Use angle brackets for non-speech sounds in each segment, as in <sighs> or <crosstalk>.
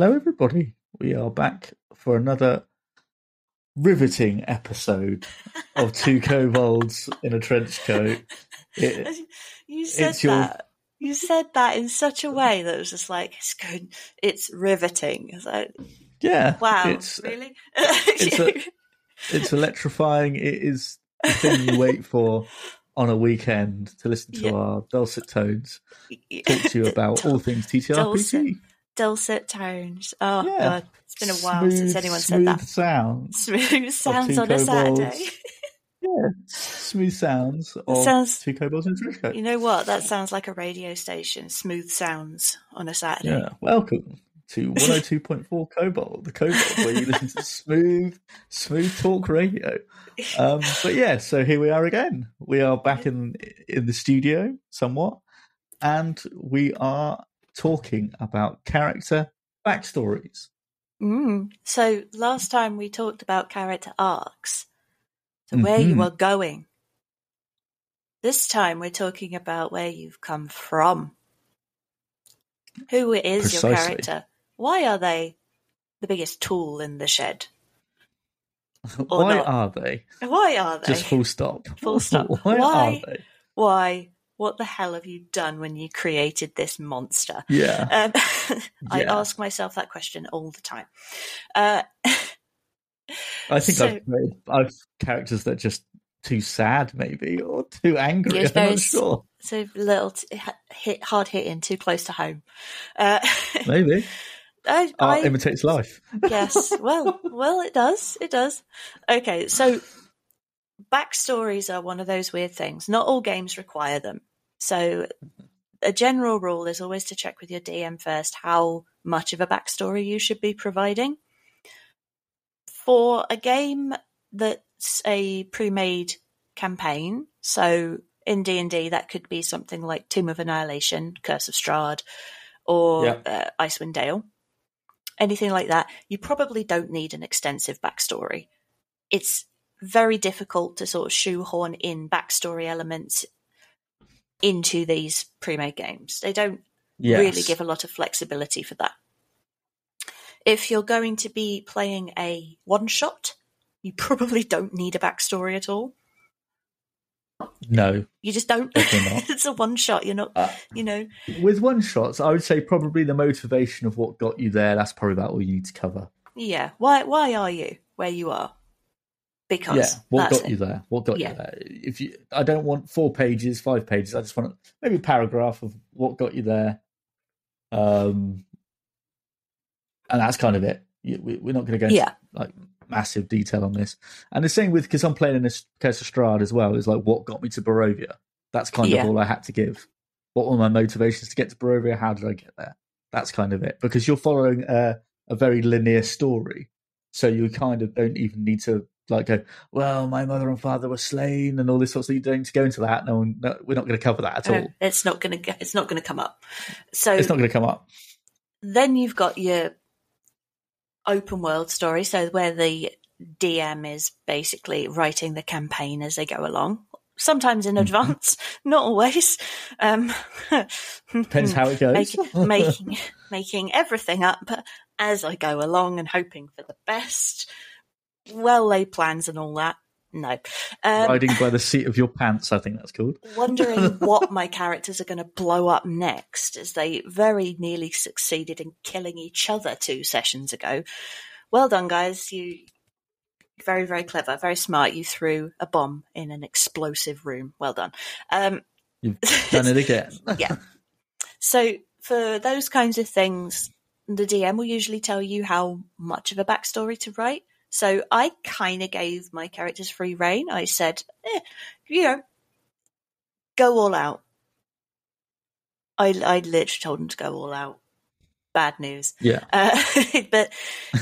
Hello, everybody. We are back for another riveting episode of Two <laughs> Kobolds in a Trench Coat. It, you said it's your- that. You said that in such a way that it was just like it's good. It's riveting. It's like yeah, wow, it's uh, really. <laughs> it's a- it's electrifying. It is the thing you wait for on a weekend to listen to Yeah. our dulcet tones talk to you <laughs> about all things TTRPG. Dulcet. Dulcet tones. Oh Yeah. god, it's been a while since anyone said smooth that. sounds. Smooth sounds <laughs> on a. Saturday. <laughs> Yeah, smooth sounds of sounds- two kobolds in a trench. You know what? That sounds like a radio station. Smooth sounds on a Saturday. Yeah, welcome to <laughs> 102.4 Cobalt, the Cobalt, where you listen to smooth, smooth talk radio. Um, but yeah, so here we are again. We are back in in the studio somewhat, and we are talking about character backstories. Mm. So last time we talked about character arcs, so where you Mhm. are going. This time we're talking about where you've come from. Who is your character? Why are they the biggest tool in the shed? <laughs> Or Why not. are they? Why are they? Just full stop. Full <laughs> stop. Why, Why? are they? Why? What the hell have you done when you created this monster? Yeah. Um, <laughs> I Yeah. ask myself that question all the time. Uh, <laughs> I think So- I've, made, I've characters that are just too sad, maybe, or too angry. <laughs> I'm not sure. so little t- hit, hard hitting, too close to home. Uh, Maybe I, art I, imitates life. yes, well, well, it does, it does. Okay, so backstories are one of those weird things. Not all games require them. So a general rule is always to check with your DM first how much of a backstory you should be providing. For a game that's a pre-made campaign, so in D&D that could be something like Tomb of Annihilation, Curse of Strahd, or Yep. uh, Icewind Dale, anything like that, you probably don't need an extensive backstory. It's very difficult to sort of shoehorn in backstory elements into these pre-made games. They don't Yes. really give a lot of flexibility for that. If you're going to be playing a one shot, you probably don't need a backstory at all. No. You just don't. <laughs> It's a one shot. You're not, Uh, you know. with one shots, I would say probably the motivation of what got you there. That's probably about all you need to cover. Yeah. Why? Why are you where you are? Because yeah, what got it. you there? What got Yeah. you there? If you, I don't want four pages, five pages. I just want maybe a paragraph of what got you there. Um, and that's kind of it. We- We're not going to go into Yeah. like massive detail on this. And the same with because I'm playing in this Curse of Strahd as well. Is like what got me to Barovia. That's kind Yeah. of all I had to give. What were my motivations to get to Barovia? How did I get there? That's kind of it. Because you're following a, a very linear story, so you kind of don't even need to like go. Well, my mother and father were slain, and all this sort of. So you don't need to go into that. No, one, no we're not going to cover that at all. it's not going to. It's not going to come up. So It's not going to come up. then you've got your open world story, so where the DM is basically writing the campaign as they go along. Sometimes in Mhm. advance, <laughs> not always. Um, Depends how it goes. <laughs> making, making making everything up as I go along and hoping for the best. Well laid plans and all that. No, um, Riding by the seat of your pants. I think that's called. <laughs> wondering <laughs> what my characters are going to blow up next, as they very nearly succeeded in killing each other two sessions ago. Well done, guys! You very, very clever, very smart. You threw a bomb in an explosive room. Well done. Um, You've done it again. <laughs> yeah. So for those kinds of things, the DM will usually tell you how much of a backstory to write. So I kind of gave my characters free reign. I said, eh, you know, go all out. I, I literally told them to go all out. Bad news. Yeah. Uh, <laughs> but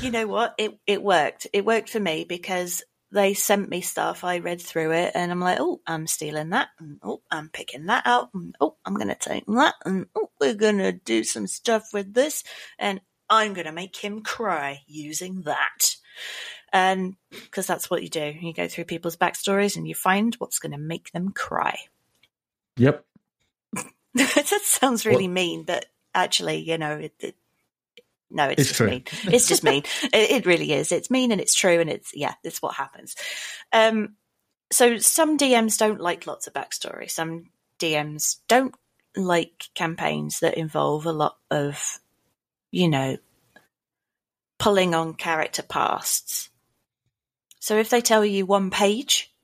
you know what? It it worked. It worked for me because they sent me stuff. I read through it, and I'm like, oh, I'm stealing that, and oh, I'm picking that out, and oh, I'm gonna take that, and oh, we're gonna do some stuff with this, and I'm gonna make him cry using that. And because that's what you do, you go through people's backstories and you find what's going to make them cry. Yep. <laughs> that sounds really mean, but actually, you know, it, it, No, it's, It's just true. mean. It's just mean. <laughs> It, it really is. It's mean and it's true, and it's yeah, it's what happens. Um, so some DMs don't like lots of backstory. Some DMs don't like campaigns that involve a lot of, you know, pulling on character pasts. So if they tell you one page,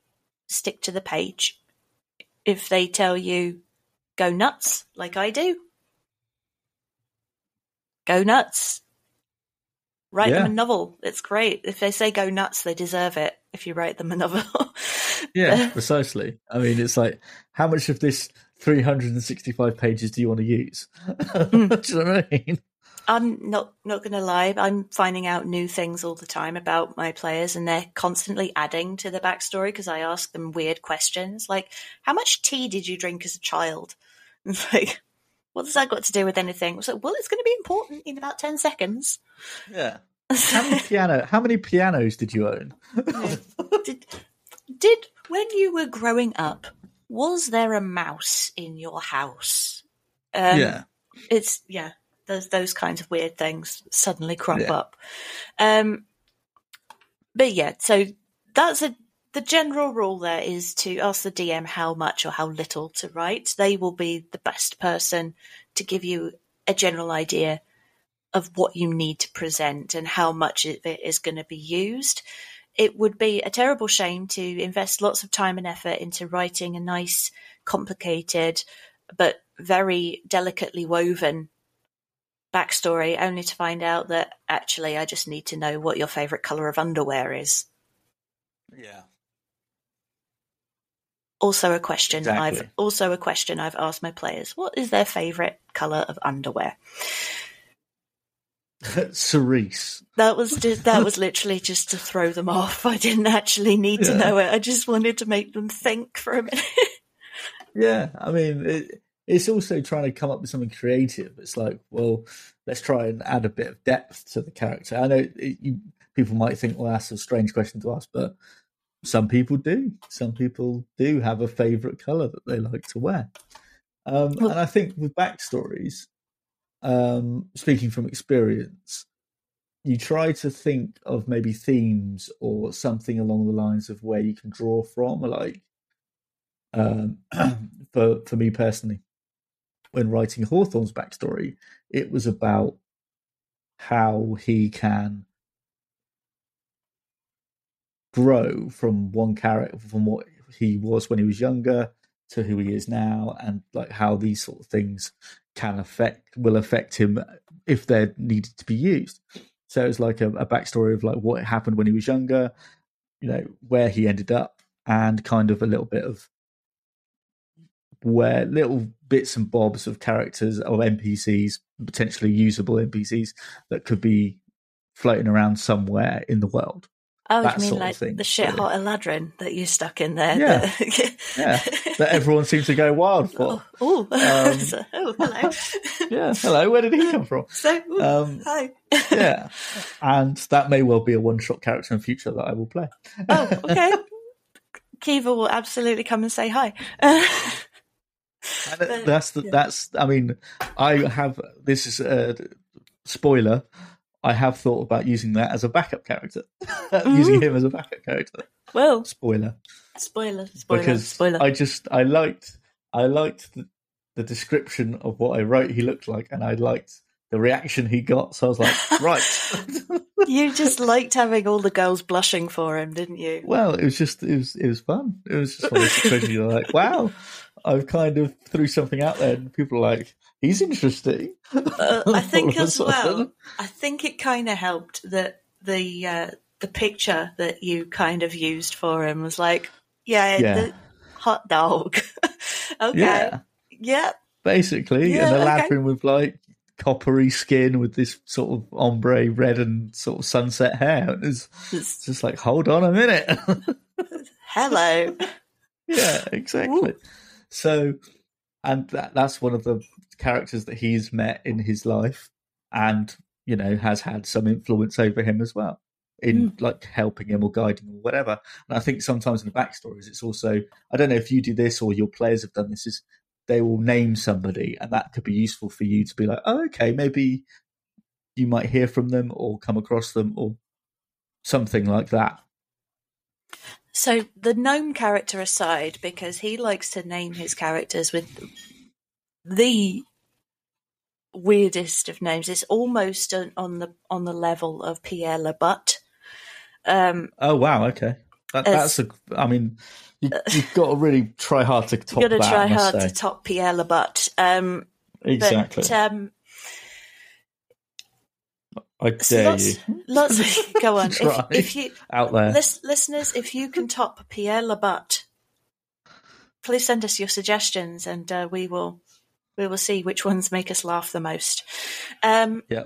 stick to the page. If they tell you go nuts, like I do, go nuts. Write Yeah. them a novel. It's great. If they say go nuts, they deserve it. If you write them a novel. <laughs> Yeah, precisely. I mean, it's like, how much of this 365 pages do you want to use? <laughs> Hmm. do you know what I mean? I'm not not going to lie. I'm finding out new things all the time about my players, and they're constantly adding to the backstory because I ask them weird questions like, "How much tea did you drink as a child?" <laughs> It's like, what does that got to do with anything? It's like, well, it's going to be important in about ten seconds. Yeah. <laughs> How many piano? How many pianos did you own? did did when you were growing up, was there a mouse in your house? Um, yeah, it's yeah those those kinds of weird things suddenly crop Yeah. up. Um but yeah so that's a the general rule there is to ask the dm how much or how little to write. They will be the best person to give you a general idea of what you need to present and how much of it is going to be used. It would be a terrible shame to invest lots of time and effort into writing a nice complicated but very delicately woven backstory only to find out that actually I just need to know what your favorite color of underwear is. yeah. Also a question I've also a question I've asked my players. What is their favorite color of underwear? <laughs> Cerise. That was just, that was literally just to throw them off. I didn't actually need to know it. I just wanted to make them think for a minute. <laughs> Yeah, I mean, it, it's also trying to come up with something creative. It's like, well, let's try and add a bit of depth to the character. I know it, you, people might think, well, that's a strange question to ask, but some people do. Some people do have a favorite color that they like to wear. Um, Well- and I think with backstories, um, speaking from experience, you try to think of maybe themes or something along the lines of where you can draw from. Like, um, <clears throat> for for me personally, when writing Hawthorne's backstory, it was about how he can grow from one character from what he was when he was younger to who he is now and like how these sort of things can affect will affect him uh, if they're needed to be used. So it's like a, a backstory of like what happened when he was younger you know where he ended up and kind of a little bit of where little bits and bobs of characters of npcs potentially usable npcs that could be floating around somewhere in the world Oh, That you mean like thing, the shit really. hot Eladrin that you stuck in there? Yeah. that- <laughs> yeah that everyone seems to go wild for Oh, <laughs> Um, so- oh, hello. <laughs> yeah hello where did he come from So, ooh, Um, hi. yeah and that may well be a one shot character in future that i will play oh, okay. Kiva will absolutely come and say hi. And But, that's the, yeah. that's i mean i have this is a spoiler. I have thought about using that as a backup character. <laughs> Using him as a backup character. Well, spoiler. Spoiler, spoiler, because spoiler. i just i liked i liked the, the description of what i wrote he looked like and i liked the reaction he got. So i was like right. <laughs> You just liked having all the girls blushing for him, didn't you? well it was just it was it was fun. It was just one of those situations you're like wow i've kind of threw something out there and people are like he's interesting Uh, I <laughs> think All of a as well. I think it kind of helped that the uh, the picture that you kind of used for him was like, yeah, Yeah. the hot dog. <laughs> okay, yeah yeah, basically, Yeah, and a okay. With like coppery skin with this sort of ombre red and sort of sunset hair. It's, It's- it's just like, hold on a minute. <laughs> hello. yeah, exactly. So, and that, that's one of the characters that he's met in his life and, you know, has had some influence over him as well in hmm. like helping him or guiding him or whatever. And I think sometimes in the backstories, it's also, I don't know if you do this or your players have done this, is they will name somebody and that could be useful for you to be like, oh, okay, maybe you might hear from them or come across them or something like that. So the gnome character aside, because he likes to name his characters with the weirdest of names. It's almost on the on the level of Pierre Labutte. Um, oh wow! Okay, that, that's a. I mean, you, have got to really try hard to <laughs> top. You've got to that, try hard say. to top Pierre Labutte. Um, exactly. But, um, I dare lots, you. Lots. Of, <laughs> go on. if, if, you out there, lis- listeners, if you can top Pierre Labutte, please send us your suggestions, and uh, we will we will see which ones make us laugh the most. Um, yeah.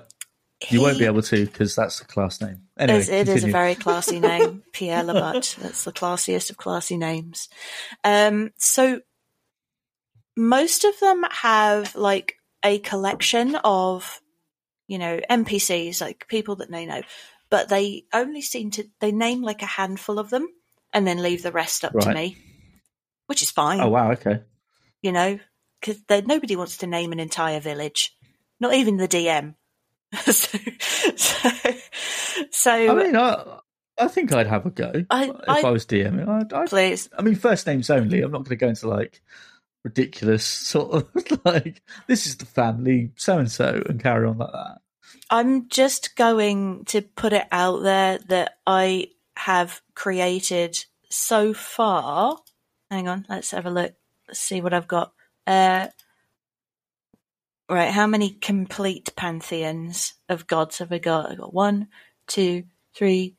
You won't be able to because that's the class name. Anyway, it is a very classy name, <laughs> Pierre Labutte. That's the classiest of classy names. Um, so most of them have like a collection of you know, NPCs, like people that they know, but they only seem to, they name like a handful of them and then leave the rest up right. to me, which is fine. Oh, wow. Okay. You know, because nobody wants to name an entire village, not even the DM. <laughs> so, so, so, I mean, I, I think I'd have a go I, if I, I was DMing. I'd, I'd, please. I mean, first names only. I'm not going to go into like ridiculous sort of <laughs> like this is the family so and so and carry on like that. I'm just going to put it out there that I have created so far. Hang on, let's have a look. Let's see what I've got. Uh, right, how many complete pantheons of gods have I got? I've got one, two, three,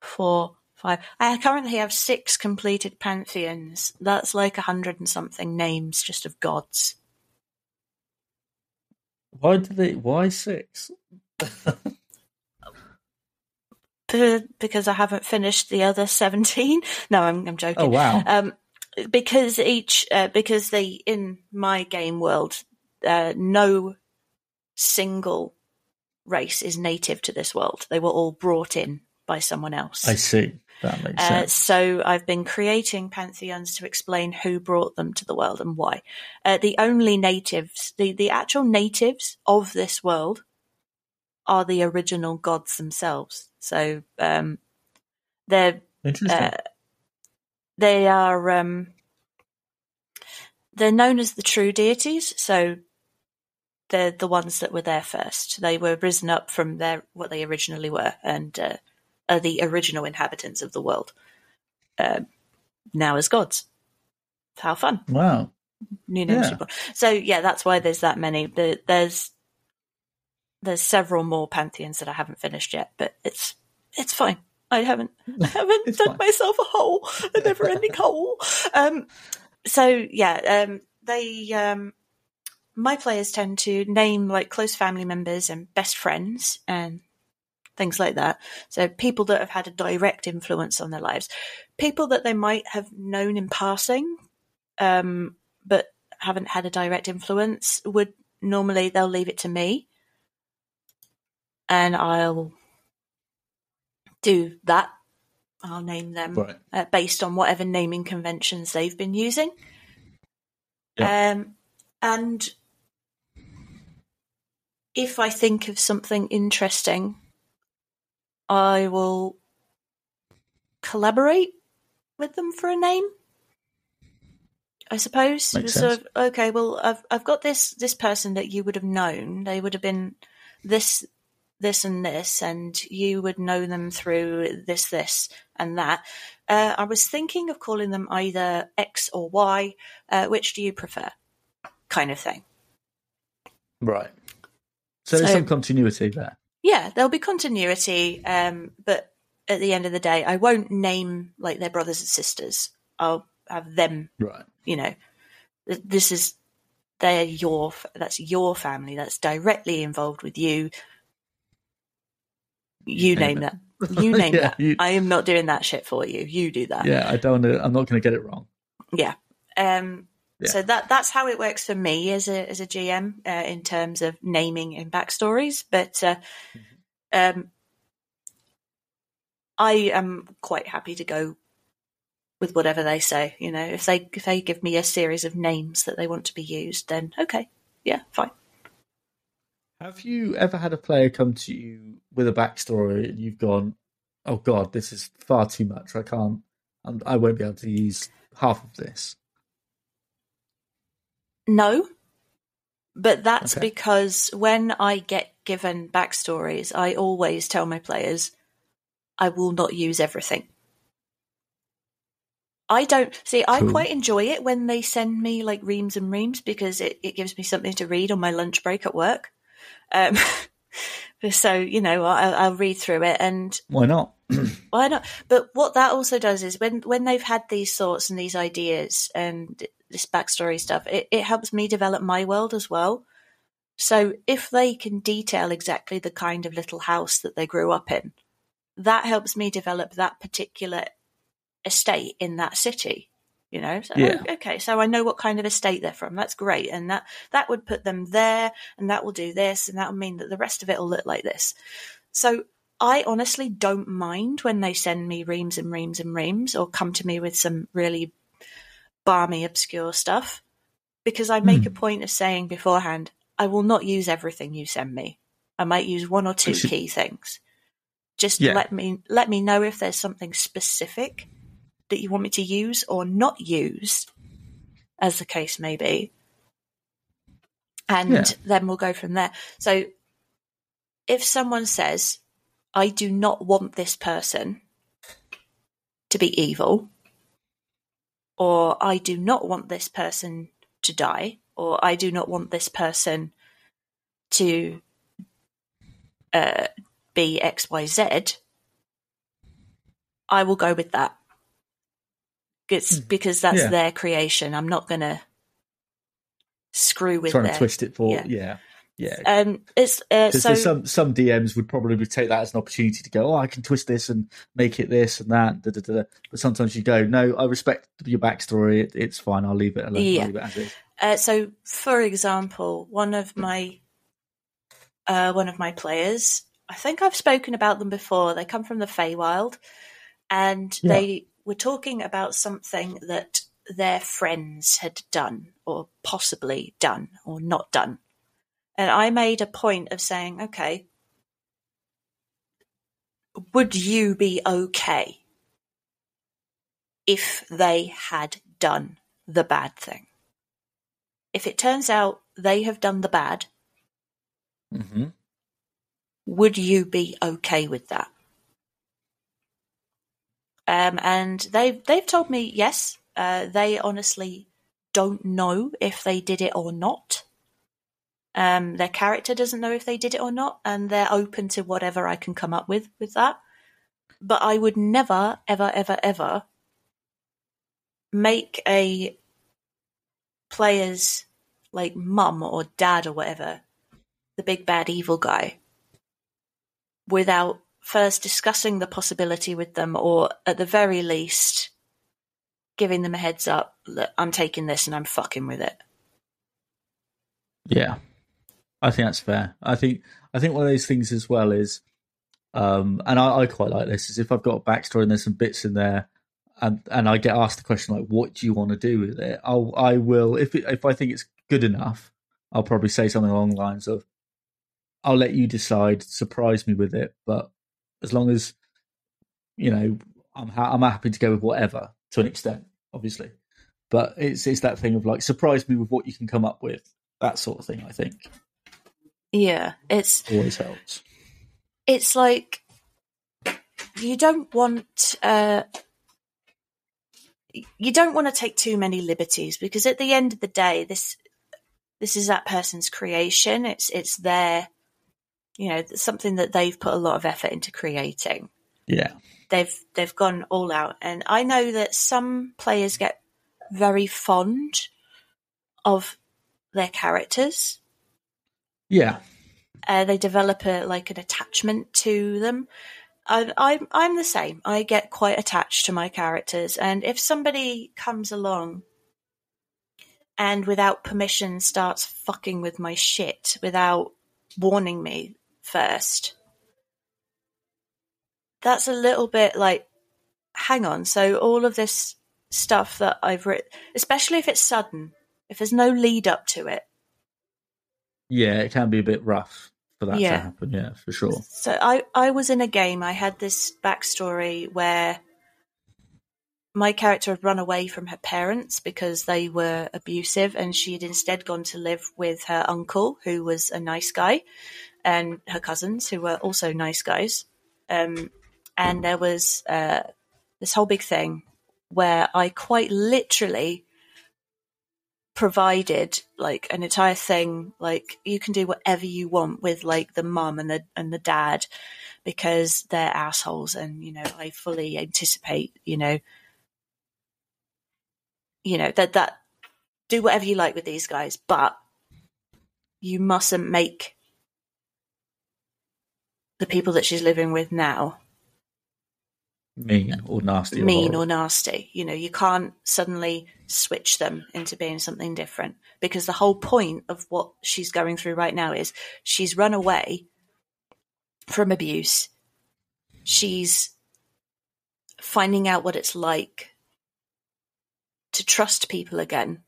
four, five. I currently have six completed pantheons. That's like a hundred and something names just of gods. Why did they? Why six? <laughs> because I haven't finished the other seventeen. <laughs> No, I'm, I'm joking. Oh wow! Um, because each uh, because they in my game world, uh, no single race is native to this world. They were all brought in by someone else. I see. That makes uh, sense. So I've been creating pantheons to explain who brought them to the world and why. Uh, the only natives, the, the actual natives of this world are the original gods themselves. So um, they're uh, they are um, they're known as the true deities. So they're the ones that were there first. They were risen up from their what they originally were, and uh, are the original inhabitants of the world. Uh, now as gods. How fun! Wow. New names. Yeah. So yeah, that's why there's that many. There's there's several more pantheons that I haven't finished yet, but it's it's fine. I haven't I <laughs> haven't dug fine. myself a hole, a never ending hole. Um, so yeah, um, they um, my players tend to name like close family members and best friends and things like that. So people that have had a direct influence on their lives, people that they might have known in passing, um, but haven't had a direct influence would normally they'll leave it to me, and I'll do that. I'll name them right. uh, based on whatever naming conventions they've been using. Yeah. Um, and if I think of something interesting I will collaborate with them for a name. I suppose. Sense. okay. Well, I've I've got this this person that you would have known. They would have been this this and this, and you would know them through this this and that. Uh, I was thinking of calling them either X or Y. Uh, which do you prefer? Kind of thing. Right. So, so there's some continuity there yeah, there'll be continuity, um, but at the end of the day, I won't name like their brothers and sisters. I'll have them. Right. You know, this is they're your that's your family. That's directly involved with you. You name, name that. <laughs> You name yeah, that. You... I am not doing that shit for you. You do that. Yeah, I don't. I'm not going to get it wrong. Yeah. Um, yeah. So that that's how it works for me as a as a GM uh, in terms of naming and backstories. But uh, mm-hmm. um, I am quite happy to go with whatever they say. You know, if they if they give me a series of names that they want to be used, then okay, yeah, fine. Have you ever had a player come to you with a backstory and you've gone, "Oh God, this is far too much. I can't. I'm, I won't be able to use half of this." No, but that's Okay. because when I get given backstories, I always tell my players I will not use everything. I don't see. I Cool. quite enjoy it when they send me like reams and reams because it, it gives me something to read on my lunch break at work. Um, <laughs> so you know, I'll, I'll read through it and Why not? Why not? But what that also does is when when they've had these thoughts and these ideas and this backstory stuff, it, it helps me develop my world as well. So if they can detail exactly the kind of little house that they grew up in, that helps me develop that particular estate in that city. You know, so, Yeah. oh, okay, so I know what kind of estate they're from. That's great, and that that would put them there, and that will do this, and that will mean that the rest of it will look like this. So I honestly don't mind when they send me reams and reams and reams, or come to me with some really balmy, obscure stuff, because I make hmm. a point of saying beforehand, I will not use everything you send me. I might use one or two key things. Just Yeah. let me let me know if there's something specific that you want me to use or not use, as the case may be. And Yeah. then we'll go from there. So if someone says, I do not want this person to be evil, or I do not want this person to die, or I do not want this person to uh, be XYZ, I will go with that. It's because that's. Yeah. their creation. I'm not going to screw with Trying their. to twist it for yeah. yeah, yeah. Um, it's uh, so some some DMs would probably take that as an opportunity to go, oh, I can twist this and make it this and that. Da, da, da. But sometimes you go, no, I respect your backstory. It, it's fine. I'll leave it alone. Yeah. Leave it. Uh, so, for example, one of my uh, one of my players, I think I've spoken about them before. They come from the Feywild, and Yeah. they were talking about something that their friends had done, or possibly done, or not done. And I made a point of saying, okay, would you be okay if they had done the bad thing? If it turns out they have done the bad, hmm would you be okay with that? Um, and they've they've told me yes. Uh, they honestly don't know if they did it or not. Um, their character doesn't know if they did it or not, and they're open to whatever I can come up with with that. But I would never, ever, ever, ever make a player's like mum or dad or whatever the big bad evil guy without first discussing the possibility with them or at the very least giving them a heads up that I'm taking this and I'm fucking with it. Yeah, I think that's fair. I think I think one of those things as well is, um, and I, I quite like this is if I've got a backstory and there's some bits in there, and and I get asked the question like, "What do you want to do with it?" I'll I will if it, if I think it's good enough, I'll probably say something along the lines of, "I'll let you decide, surprise me with it, but as long as you know, I'm ha- I'm happy to go with whatever to an extent, obviously." But it's it's that thing of like surprise me with what you can come up with, that sort of thing. I think Yeah, it's always helps. it's like you don't want uh you don't want to take too many liberties because at the end of the day this this is that person's creation. It's it's their you know something that they've put a lot of effort into creating. Yeah, they've they've gone all out. And i know that some players get very fond of their characters yeah, uh, they develop a like an attachment to them. I, I'm I'm the same. I get quite attached to my characters, and if somebody comes along and without permission starts fucking with my shit without warning me first, that's a little bit like, hang on. So all of this stuff that I've written, especially if it's sudden, if there's no lead up to it, Yeah, it can be a bit rough for that Yeah. to happen. Yeah, for sure. So I, I was in a game. I had this backstory where my character had run away from her parents because they were abusive, and she had instead gone to live with her uncle, who was a nice guy, and her cousins, who were also nice guys. Um, and there was uh, this whole big thing where I quite literally provided like an entire thing like you can do whatever you want with like the mum and the and the dad because they're assholes and you know I fully anticipate you know you know that that do whatever you like with these guys but you mustn't make the people that she's living with now Mean or nasty. Or mean horrible. or nasty. You know, you can't suddenly switch them into being something different because the whole point of what she's going through right now is she's run away from abuse. She's finding out what it's like to trust people again.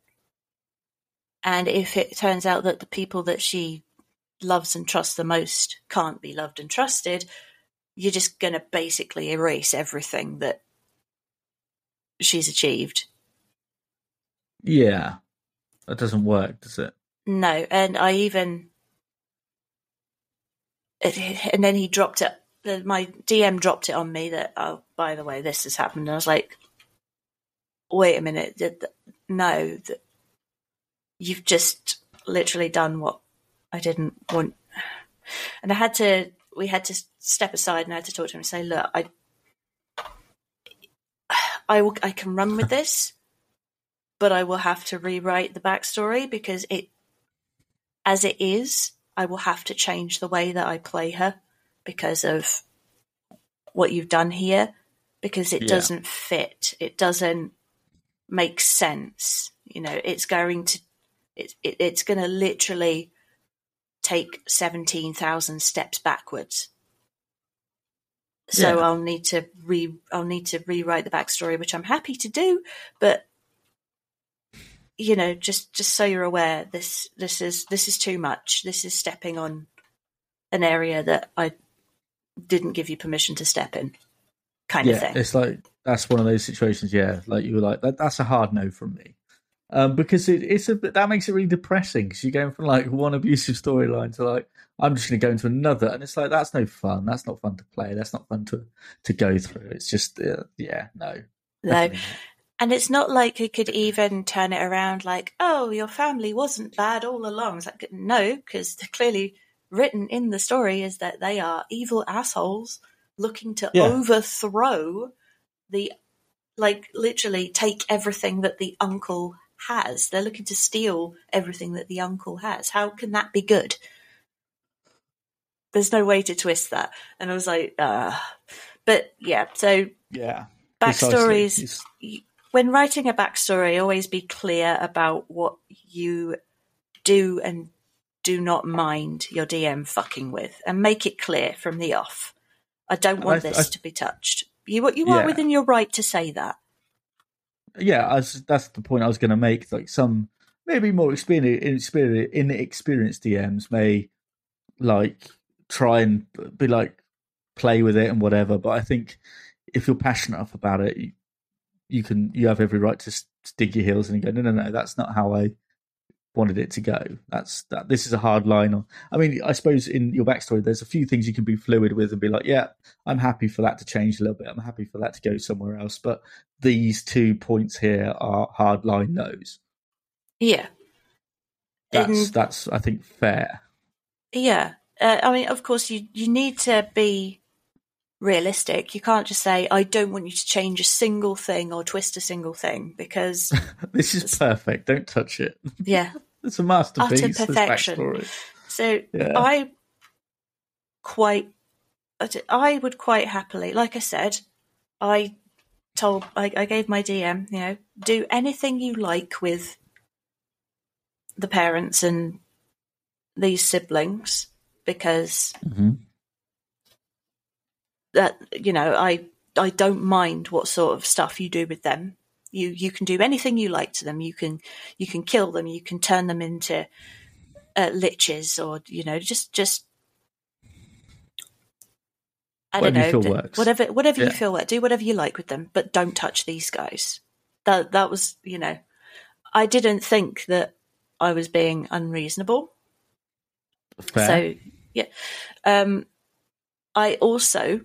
And if it turns out that the people that she loves and trusts the most can't be loved and trusted, you're just going to basically erase everything that she's achieved. Yeah, that doesn't work, does it? No, and I even and then he dropped it. My DM dropped it on me that oh, by the way, this has happened. And I was like, wait a minute, no, that you've just literally done what I didn't want. And I had to, we had to step aside and I had to talk to him and say, look, I, <sighs> I will, I can run with this, but I will have to rewrite the backstory because it, as it is, I will have to change the way that I play her because of what you've done here because it Yeah. doesn't fit. It doesn't make sense. You know, it's going to, it, it, it's going to literally take 17,000 steps backwards. So Yeah. I'll need to re I'll need to rewrite the backstory, which I'm happy to do, but you know, just just so you're aware, this this is this is too much. This is stepping on an area that I didn't give you permission to step in, kind of yeah, thing. it's like that's one of those situations. Yeah, like you were like that. That's a hard no from me, um, because it, it's a that makes it really depressing. Because you're going from like one abusive storyline to like I'm just going to go into another, and it's like that's no fun. That's not fun to play. That's not fun to to go through. It's just uh, yeah, no, No, and it's not like you could even turn it around like, oh, your family wasn't bad all along. It's like no, because <laughs> clearly written in the story is that they are evil assholes looking to Yeah. overthrow the like literally take everything that the uncle has. They're looking to steal everything that the uncle has. How can that be good? There's no way to twist that. And I was like, uh but yeah, so yeah. backstories when writing a backstory, always be clear about what you do and do not mind your DM fucking with, and make it clear from the off. I don't want I- this I- to be touched. You you are within your right to say that. Yeah, that's the point I was going to make. Like some maybe more experienced, inexperienced, DMs may like try and be like play with it and whatever. But I think if you're passionate enough about it, you, you can you have every right to s- dig your heels and go, no, no, no, that's not how I wanted it to go. That's that. This is a hard line. On, I mean, I suppose in your backstory, there's a few things you can be fluid with and be like, yeah, I'm happy for that to change a little bit. I'm happy for that to go somewhere else. But these two points here are hard line no's. Yeah, That's that's I think fair. yeah. Uh, I mean, of course, you you need to be realistic. You can't just say, "I don't want you to change a single thing or twist a single thing," because <laughs> This is perfect. Don't touch it. yeah, <laughs> It's a masterpiece. Utter perfection. So Yeah. I quite, I would quite happily, like I said, I told, I, I gave my DM, you know, do anything you like with the parents and these siblings because Mhm. That you know I I don't mind what sort of stuff you do with them. You you can do anything you like to them. You can you can kill them. You can turn them into uh, liches or you know just just I Whatever don't know feel works. whatever whatever you feel like do whatever you like with them but don't touch these guys that that was you know I didn't think that I was being unreasonable Fair. so yeah um I also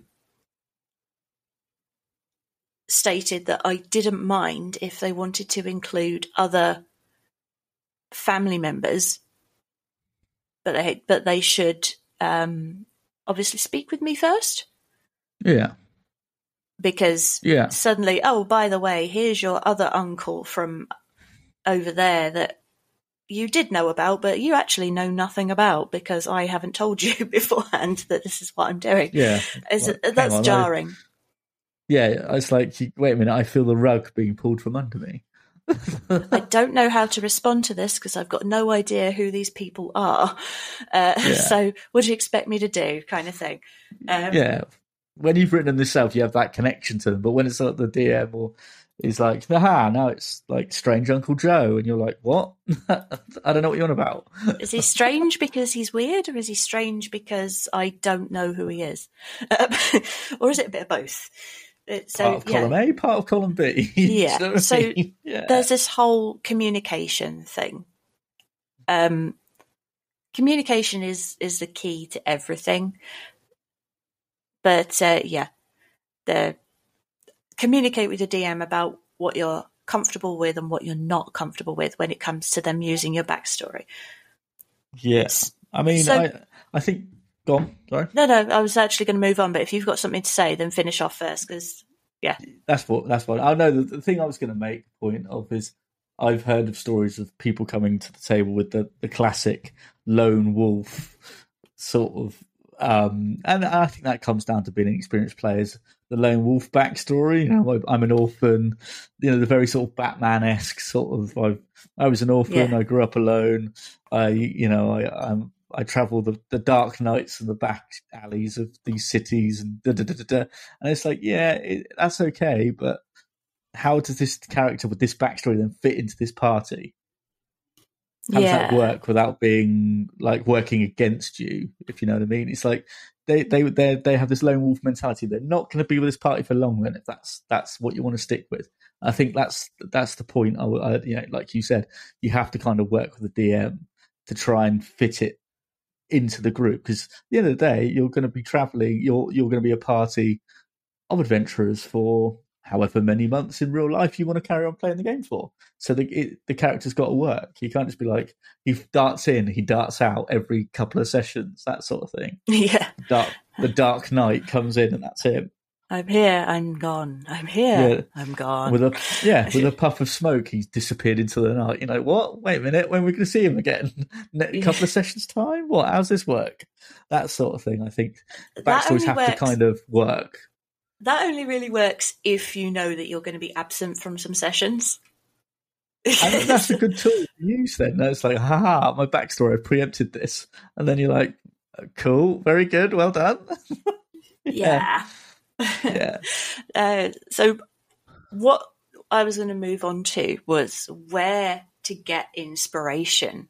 stated that I didn't mind if they wanted to include other family members, but they but they should um, obviously speak with me first yeah. because Yeah. suddenly, oh, by the way, here's your other uncle from over there that you did know about, but you actually know nothing about because I haven't told you <laughs> beforehand that this is what I'm doing. Yeah. Like, that's on, jarring. Yeah. It's like, wait a minute, I feel the rug being pulled from under me. I don't know how to respond to this because I've got no idea who these people are. Uh, Yeah. So, what do you expect me to do? Kind of thing. Um, yeah. When you've written them yourself, you have that connection to them. But when it's like the DM or is like, aha, now it's like strange Uncle Joe, and you're like, what? <laughs> I don't know what you're on about. Is he strange because he's weird, or is he strange because I don't know who he is, um, <laughs> or is it a bit of both? It- So part of yeah, column A, part of column B. <laughs> Yeah, you know what I so mean? <laughs> yeah. there's this whole communication thing. Um, communication is is the key to everything. But uh, yeah, the communicate with the DM about what you're comfortable with and what you're not comfortable with when it comes to them using your backstory. Yes. I mean, So- I, I think. Go on. Sorry. No, no, I was actually going to move on, but if you've got something to say, then finish off first because yeah, That's what. That's what. I know. The, the thing I was going to make point of is I've heard of stories of people coming to the table with the, the classic lone wolf sort of, um, and I think that comes down to being experienced players. The lone wolf backstory. You know, I'm an orphan. You know, the very sort of Batman esque sort of. I I was an orphan. Yeah. I grew up alone. I you know I I'm. I travel the, the dark nights and the back alleys of these cities and da da da da da. And it's like, yeah, it, that's okay, but how does this character with this backstory then fit into this party? How does that work without being like working against you? If you know what I mean, it's like they they they they have this lone wolf mentality. They're not going to be with this party for long. Then, if that's that's what you want to stick with, I think that's that's the point. I, I you know, like you said, you have to kind of work with the DM to try and fit it into the group because at the end of the day, you're going to be traveling. You're you're going to be a party of adventurers for however many months in real life you want to carry on playing the game for. So the it, the character's got to work. You can't just be like he darts in, he darts out every couple of sessions, that sort of thing. <laughs> yeah. Dark, the Dark Knight comes in and that's him I'm here. I'm gone. I'm here. Yeah. I'm gone. with a yeah <laughs> with a puff of smoke. He's disappeared into the night. You know what? Wait a minute, when are we going to see him again? <laughs> A couple of sessions time? What? How's this work? That sort of thing. I think backstories have to kind of work. That only really works if you know that you're going to be absent from some sessions. And that's a good tool to use then. It's like, haha, my backstory, I preempted this. And then you're like, uh, cool, very good, well done. <laughs> yeah. Yeah. <laughs> Uh, so, what I was going to move on to was where to get inspiration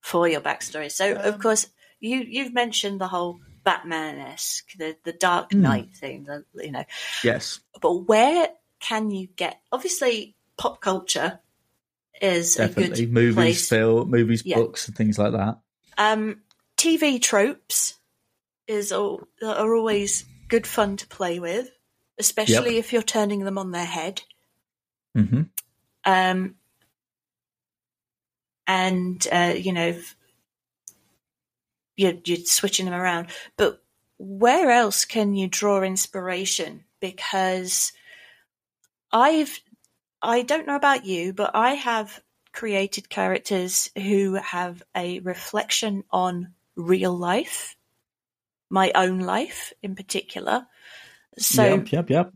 for your backstory. So, of Um, course, you you've mentioned the whole Batman esque, the the Dark Hmm. Knight thing, the, you know. Yes, But where can you get? Obviously, pop culture is a definitely. Movies, place. film, movies, Yeah. books, and things like that. Um, TV tropes is al- are always good fun to play with, especially if you're turning them on their head. hmm Um, and uh, you know, you're, you're switching them around. But where else can you draw inspiration? Because I've, I don't know about you, but I have created characters who have a reflection on real life, my own life in particular. So, yep, yep, yep.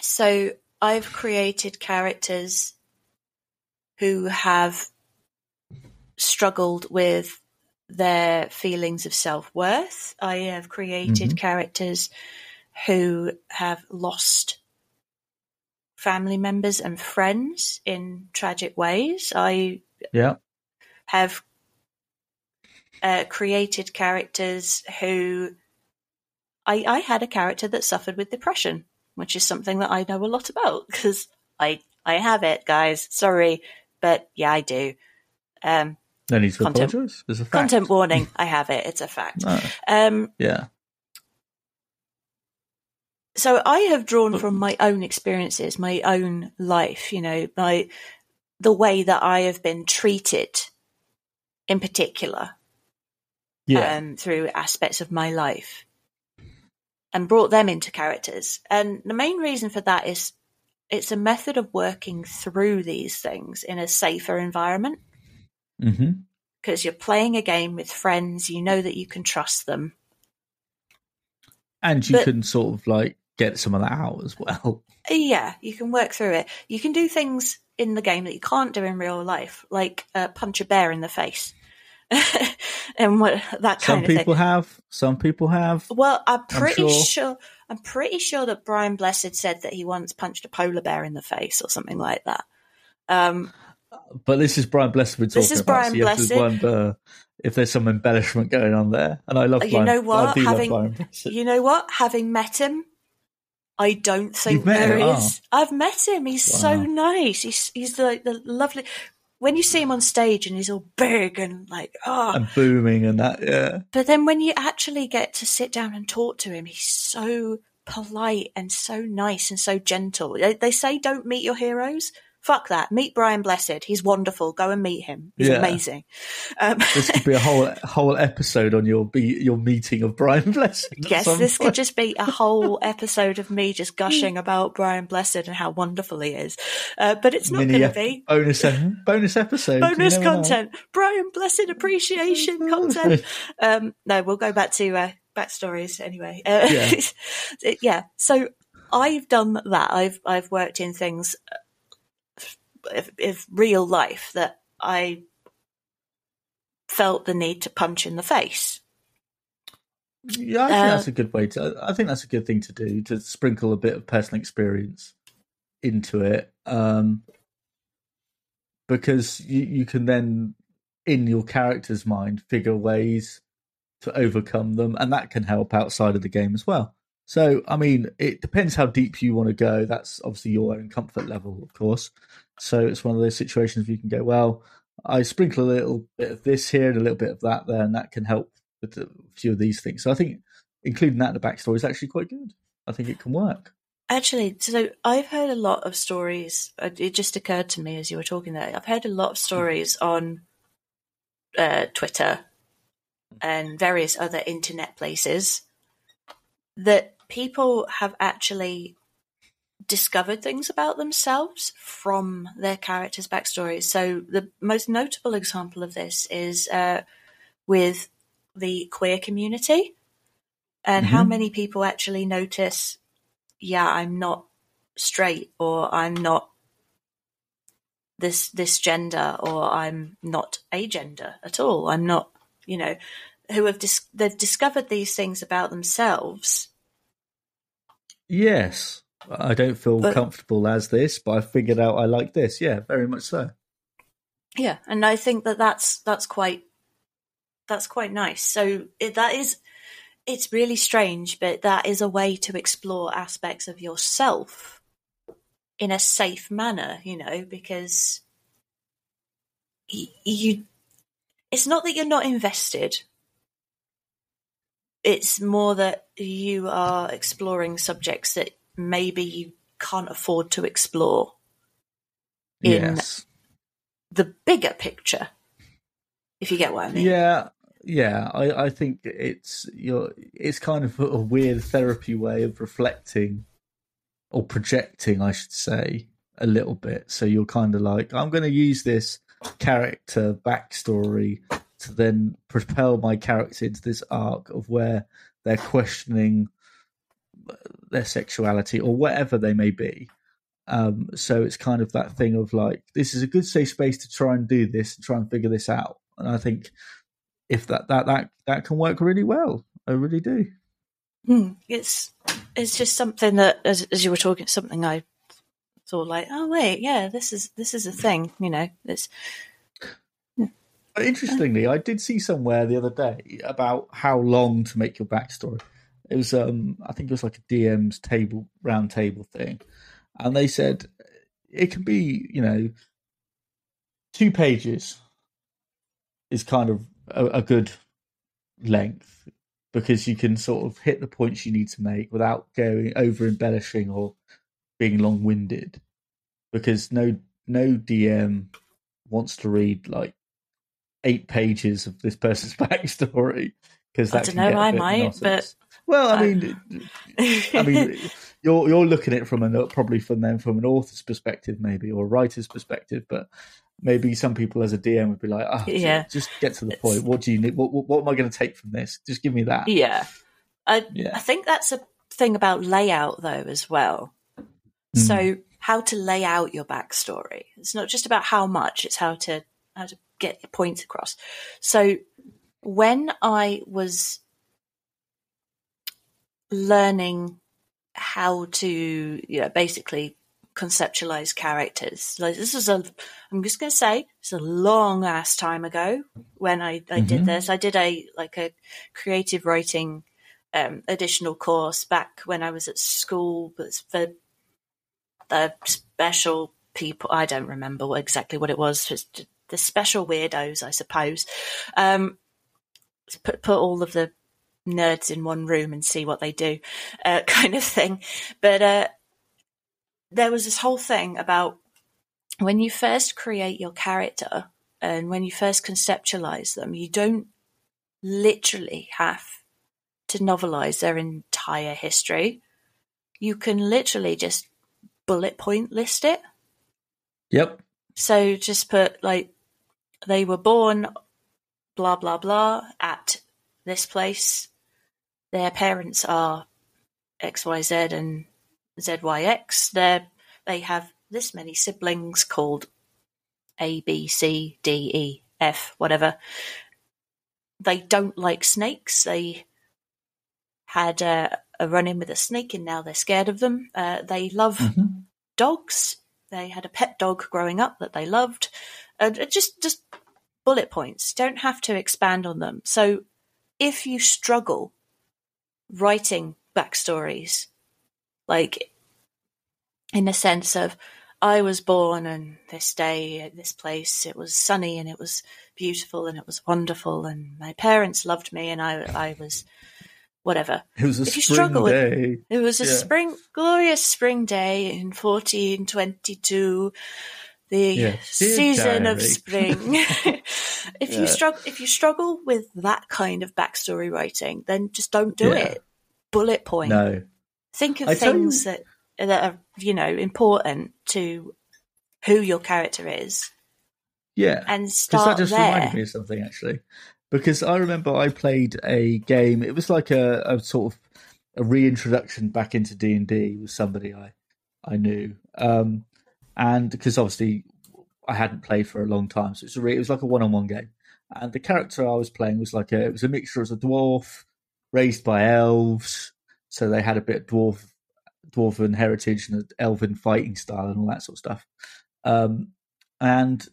so I've created characters who have struggled with their feelings of self worth. I have created Mhm. characters who have lost family members and friends in tragic ways. I Yeah, have uh, created characters who. I, I had a character that suffered with depression, which is something that I know a lot about because I I have it, guys. Sorry, but yeah, I do. Um, No need to Content- a fact. content <laughs> warning. I have it. It's a fact. No. Um, Yeah. so I have drawn from my own experiences, my own life, you know, my the way that I have been treated in particular Yeah. um, through aspects of my life and brought them into characters. And the main reason for that is it's a method of working through these things in a safer environment because you're playing a game with friends, you know that you can trust them. And you But- can sort of like get some of that out as well. <laughs> Yeah, you can work through it. You can do things in the game that you can't do in real life, like uh, punch a bear in the face. <laughs> and what that Some kind of people thing. have. Some people have. Well, I'm pretty sure. sure. I'm pretty sure that Brian Blessed said that he once punched a polar bear in the face or something like that. Um, But this is Brian Blessed we're talking This is about. Brian so you have to Blessed. wonder if there's some embellishment going on there. And I love You Brian. know what? Having- love Brian Blessed. you know what? Having met him, I don't think there him? is. I've met him. He's so nice. He's he's like the lovely. When you see him on stage and he's all big and like oh, and booming and that. Yeah. But then when you actually get to sit down and talk to him, he's so polite and so nice and so gentle. They, they say don't meet your heroes. Fuck that. Meet Brian Blessed. He's wonderful. Go and meet him. He's Yeah. amazing. Um, <laughs> This could be a whole <laughs> whole episode on your be your meeting of Brian <laughs> Blessed. yes, this could just be a whole episode of me just gushing about Brian Blessed and how wonderful he is. Uh, but it's not going to be. bonus bonus episode. Bonus know. content, Brian Blessed appreciation content. Um, no, we'll go back to uh, backstories anyway. Uh, Yeah. yeah. So I've done that. I've I've worked in things of, of real life that I felt the need to punch in the face. Yeah, I think Uh, that's a good way to. I think that's a good thing to do to sprinkle a bit of personal experience into it, um, because you you can then, in your character's mind, figure ways to overcome them, and that can help outside of the game as well. So, I mean, it depends how deep you want to go. That's obviously your own comfort level, of course. So it's one of those situations where you can go, well, I sprinkle a little bit of this here and a little bit of that there, and that can help with a few of these things. So I think including that in the backstory is actually quite good. I think it can work. Actually, so I've heard a lot of stories. uh, It just occurred to me as you were talking there. I've heard a lot of stories on uh, Twitter and various other internet places that people have actually discovered things about themselves from their characters' backstories. So the most notable example of this is uh, with the queer community and how Mhm. many people actually notice yeah, I'm not straight or I'm not this this gender or I'm not a gender at all. I'm not, you know, who have dis- they've discovered these things about themselves. Yes. I don't feel But- comfortable as this, but I figured out I like this. Yeah, very much so. Yeah, and I think that that's that's quite that's quite nice. So it, that is it's really strange, but that is a way to explore aspects of yourself in a safe manner, you know, because you it's not that you're not invested. It's more that you are exploring subjects that maybe you can't afford to explore in yes. the bigger picture. If you get what I mean. Yeah, yeah. I, I think it's you're, it's kind of a weird therapy way of reflecting or projecting, I should say, a little bit. So you're kind of like, I'm going to use this character backstory to then propel my character into this arc of where they're questioning their sexuality or whatever they may be. Um, so it's kind of that thing of like, this is a good safe space to try and do this and try and figure this out. And I think if that that that that can work really well, I really do. Hmm. It's it's just something that, as as you were talking, something I thought like, oh wait, yeah, this is this is a thing. You know, it's But interestingly, I did see somewhere the other day about how long to make your backstory. It was, um, I think it was like a DM's table round table thing, and they said it can be, you know, two pages is kind of a, a good length because you can sort of hit the points you need to make without going over embellishing or being long winded. Because no no DM wants to read like eight pages of this person's <laughs> backstory because I don't know. I might, but well, I mean, I mean, <laughs> you're you're looking at it from a probably from them from an author's perspective, maybe or a writer's perspective, but maybe some people as a DM would be like, oh, yeah, just get to the point. What do you need? What, what, what am I going to take from this? Just give me that. Yeah. I, yeah. I think that's a thing about layout though, as well. Mm. So how to lay out your backstory. It's not just about how much, it's how to, how to get your points across. So when I was learning how to, you know, basically conceptualize characters. Like this is a, I'm just going to say, it's a long ass time ago when I, I mm-hmm. did this. I did a like a creative writing um, additional course back when I was at school, but for the special people. I don't remember what, exactly what it was. the special weirdos, I suppose. Um, put put all of the nerds in one room and see what they do, uh, <laughs> kind of thing. But uh, there was this whole thing about when you first create your character and when you first conceptualize them, you don't literally have to novelize their entire history. You can literally just bullet point list it. Yep. So just put like they were born blah blah blah at this place. Their parents are XYZ and ZYX. They they have this many siblings called A, B, C, D, E, F, whatever. They don't like snakes. They had a, a run in with a snake and now they're scared of them. Uh, they love mm-hmm. dogs. They had a pet dog growing up that they loved. Uh, just just bullet points. Don't have to expand on them. So if you struggle writing backstories, like in the sense of I was born on this day at this place. It was sunny and it was beautiful and it was wonderful and my parents loved me and I I was whatever. It was a if spring you struggle day. With, it was a yeah. spring glorious spring day in 1422 the yeah. season of spring. <laughs> <laughs> if yeah. you struggle if you struggle with that kind of backstory writing, then just don't do it. Bullet point. No. Think of I things you, that that are you know important to who your character is. Yeah, and start that just there. reminded me of something actually, because I remember I played a game. It was like a, a sort of a reintroduction back into D and D with somebody I I knew, um, and because obviously I hadn't played for a long time, so it was, a re- it was like a one on one game. And the character I was playing was like a it was a mixture as a dwarf raised by elves, so they had a bit of dwarf dwarven heritage and an elven fighting style and all that sort of stuff. Um, and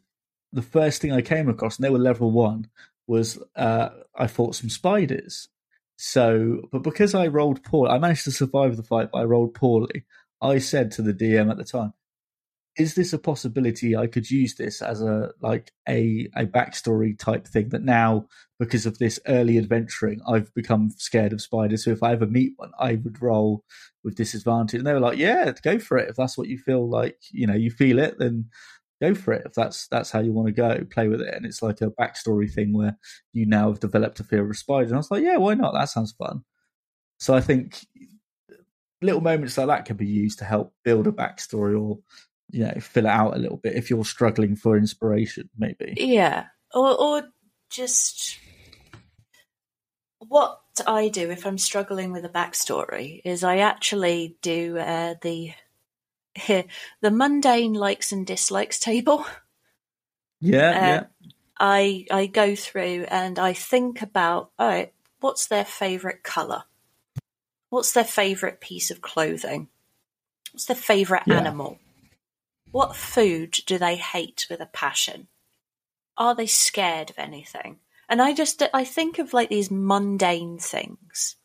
the first thing I came across, and they were level one, was uh, I fought some spiders. So, but because I rolled poorly, I managed to survive the fight, but I rolled poorly. I said to the DM at the time, is this a possibility I could use this as a like a a backstory type thing that now because of this early adventuring I've become scared of spiders. So if I ever meet one I would roll with disadvantage. And they were like yeah go for it. If that's what you feel like you know you feel it then go for it. If that's that's how you want to go play with it. And it's like a backstory thing where you now have developed a fear of spiders. And I was like yeah why not? That sounds fun. So I think little moments like that can be used to help build a backstory or you know fill it out a little bit if you're struggling for inspiration maybe yeah or or just what I do if I'm struggling with a backstory is I actually do uh, the <laughs> the mundane likes and dislikes table. Yeah, uh, yeah. I I go through and I think about all right, what's their favorite color? What's their favorite piece of clothing? What's their favorite yeah. animal? What food do they hate with a passion? are they scared of anything? And I just I think of like these mundane things,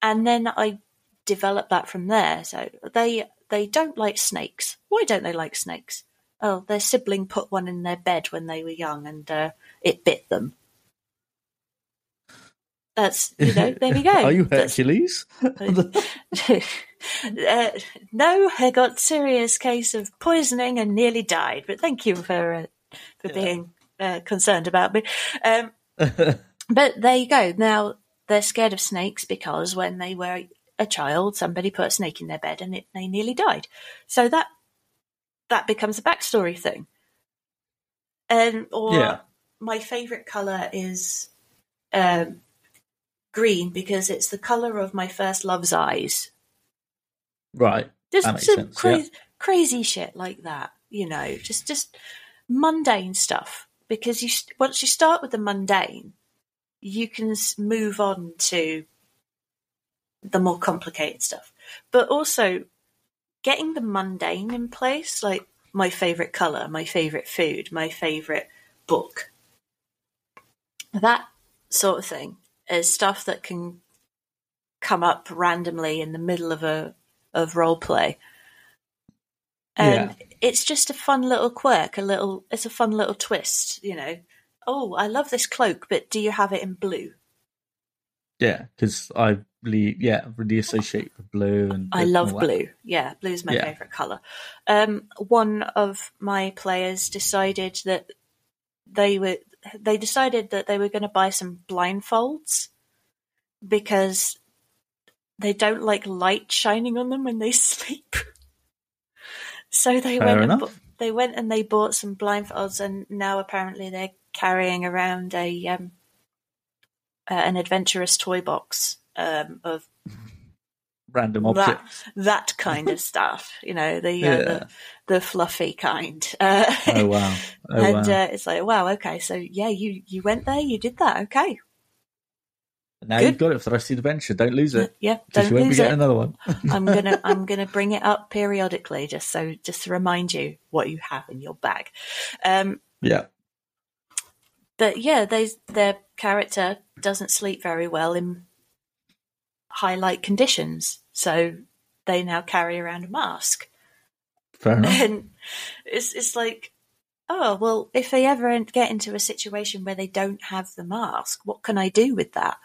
and then I develop that from there. So they they don't like snakes. Why don't they like snakes? Oh, their sibling put one in their bed when they were young, and uh, it bit them. That's you know. There we go. <laughs> Are you Hercules? <laughs> uh, no, I got serious case of poisoning and nearly died. But thank you for uh, for being uh, concerned about me. Um, <laughs> but there you go. Now they're scared of snakes because when they were a child, somebody put a snake in their bed and it, they nearly died. So that that becomes a backstory thing. And or Yeah. my favorite color is um, green because it's the color of my first love's eyes. right. Just some sense, crazy, crazy shit like that, you know, just just mundane stuff. Because you once you start with the mundane, you can move on to the more complicated stuff. But also, getting the mundane in place, like my favorite color, my favorite food, my favorite book, that sort of thing is stuff that can come up randomly in the middle of a of role play. And it's just a fun little quirk, a little it's a fun little twist, you know. Oh, I love this cloak, but do you have it in blue? Yeah, because I really, yeah, really associate with blue and I love that. blue. Yeah, blue's my Yeah. favorite color. Um, one of my players decided that they were they decided that they were going to buy some blindfolds because they don't like light shining on them when they <laughs> sleep. so they Fair went and enough. bu- they went and they bought some blindfolds, and now apparently they're carrying around a um, uh, an adventurous toy box um, of Random that objects. that kind of <laughs> stuff. You know, the uh, the, the fluffy kind. Uh, Oh wow! <laughs> Oh and wow! uh, it's like, wow, okay, so yeah, you you went there, you did that, okay, now good. you've got it for the rest of the adventure. Don't lose it. yeah, Because don't you won't be lose getting it. another one. <laughs> I'm gonna I'm gonna bring it up periodically, just so just to remind you what you have in your bag. Um, yeah. but yeah, they their character doesn't sleep very well in high light conditions, so they now carry around a mask. Fair enough. <laughs> and it's it's like, oh well, if they ever get into a situation where they don't have the mask, what can I do with that?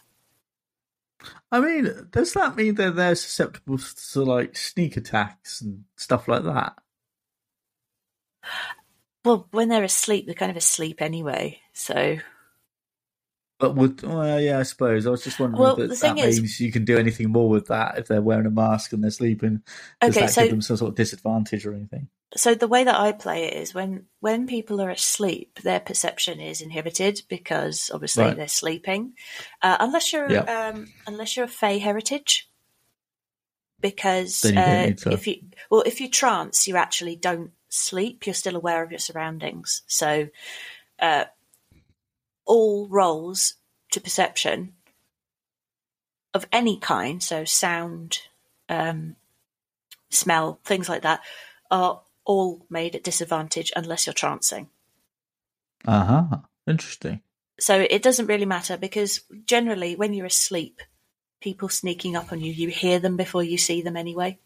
I mean, does that mean that they're susceptible to like sneak attacks and stuff like that? Well, when they're asleep, they're kind of asleep anyway. So But would well, yeah, I suppose I was just wondering Well, if that, thing that is- means you can do anything more with that if they're wearing a mask and they're sleeping. Does Okay, that so- give them some sort of disadvantage or anything? so the way that I play it is when when people are asleep, their perception is inhibited because obviously Right. they're sleeping. Uh, unless you're Yeah. um, unless you're a Fey heritage, because you uh, if you well if you trance, you actually don't sleep. You're still aware of your surroundings. So uh, all rolls to perception of any kind, so sound, um, smell, things like that, are all made at disadvantage unless you're trancing. Uh huh. Interesting. So it doesn't really matter because generally, when you're asleep, people sneaking up on you, you hear them before you see them anyway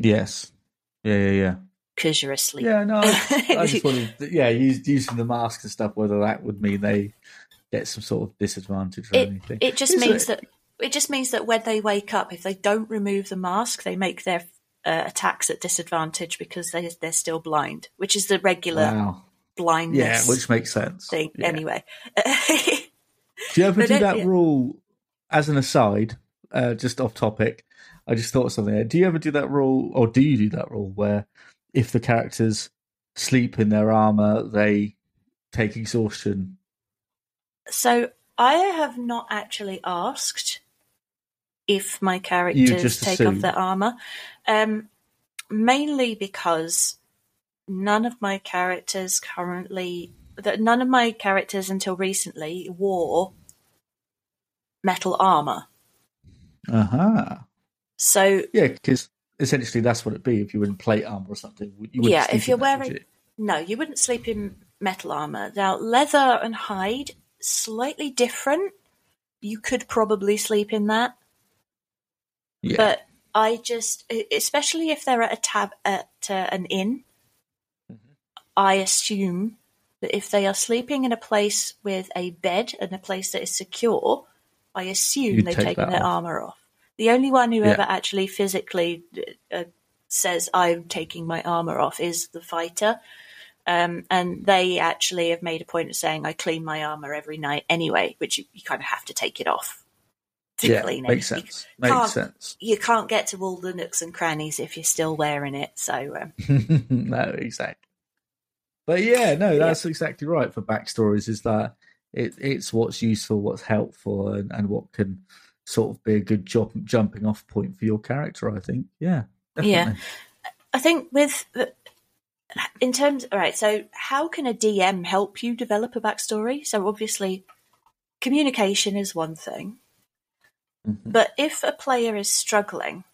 Yes. Yeah, yeah, yeah. Because you're asleep. Yeah, no, I, I just <laughs> wanted, yeah, use, using the mask and stuff. Whether that would mean they get some sort of disadvantage or it, anything. it just Is means it- that it just means that when they wake up, if they don't remove the mask, they make their uh, attacks at disadvantage because they they're still blind, which is the regular Wow. blindness Yeah, which makes sense. thing. Yeah. Anyway, Do you ever <laughs> But do it- that yeah. rule as an aside? Uh, just off topic, I just thought of something. Do you ever do that rule, or do you do that rule where if the characters sleep in their armor, they take exhaustion? so I have not actually asked if my characters take off their armor, um, mainly because none of my characters currently, that none of my characters until recently wore metal armor. Uh huh. So Yeah, because essentially that's what it'd be if you were in plate armor or something. You Yeah, if you're that, wearing- you? no, you wouldn't sleep in metal armor. Now, leather and hide, slightly different. You could probably sleep in that. Yeah. But I just, especially if they're at a tab at uh, an inn, Mm-hmm. I assume that if they are sleeping in a place with a bed and a place that is secure, I assume You'd they've take taken their off. armor off. The only one who Yeah. ever actually physically uh, says I'm taking my armor off is the fighter. Um, and they actually have made a point of saying I clean my armor every night anyway, which you, you kind of have to take it off to yeah, clean it. makes You sense. Makes sense. you can't get to all the nooks and crannies if you're still wearing it. So um, <laughs> no, exactly. But yeah, no, that's exactly right for backstories. Is that it, it's what's useful, what's helpful, and, and what can sort of be a good job, jumping off point for your character. I think. Yeah. Yeah. I think with the- in terms, all right. So how can a DM help you develop a backstory? So obviously, communication is one thing, Mhm. but if a player is struggling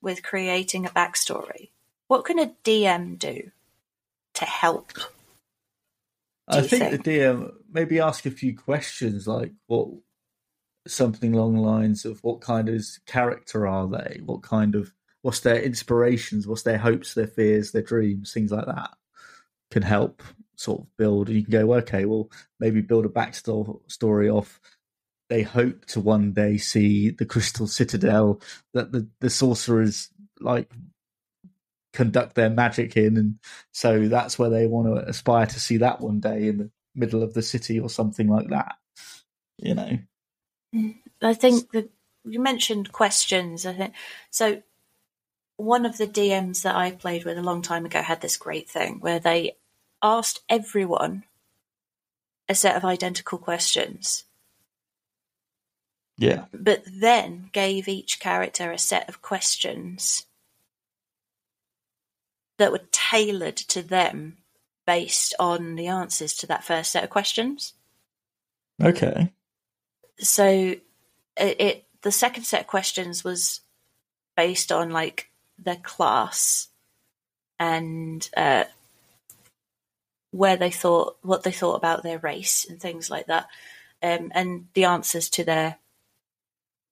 with creating a backstory, what can a DM do to help? I think, think? the DM maybe ask a few questions like what something along the lines of what kind of character are they? What kind of what's their inspirations? What's their hopes, their fears, their dreams, things like that can help sort of build. And you can go, okay, well, maybe build a backstory off. They hope to one day see the Crystal Citadel that the the sorcerers like conduct their magic in, and so that's where they want to aspire to see that one day in the middle of the city or something like that. You know, I think that you mentioned questions. I think so. One of the DMs that I played with a long time ago had this great thing where they asked everyone a set of identical questions, yeah, but then gave each character a set of questions that were tailored to them based on the answers to that first set of questions. okay, so it, it the second set of questions was based on like their class and uh, where they thought what they thought about their race and things like that um, and the answers to their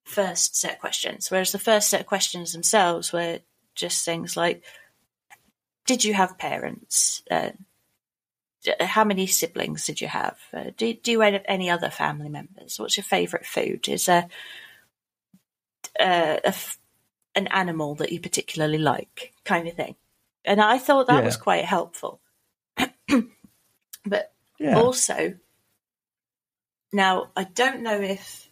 first set of questions. Whereas the first set of questions themselves were just things like did you have parents? Uh, how many siblings did you have? Uh, do, do you have any other family members? What's your favourite food? Is there uh, a f- an animal that you particularly like, kind of thing? And I thought that Yeah. was quite helpful. but yeah, also, now I don't know if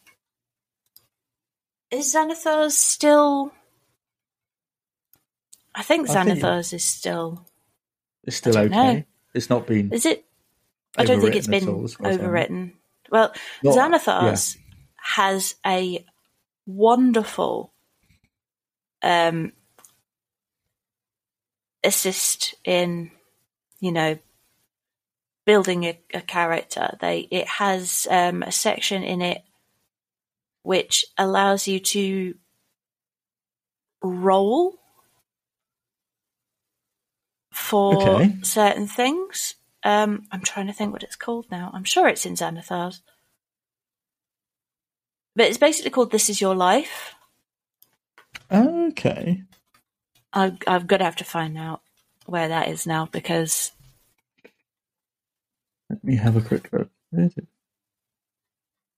is Xanathars still. I think I think- Xanathars is still. it's still okay. know. It's not been Is it? I don't think it's been all, as far as I know. overwritten. Well, Not- Xanathars has a wonderful um, assist in, you know, building a, a character. They it has um, a section in it which allows you to roll for Okay. certain things. Um, I'm trying to think what it's called now. I'm sure it's in Xanathars. But it's basically called This Is Your Life. Okay, I, I've got to have to find out where that is now because let me have a quick look. Where is it?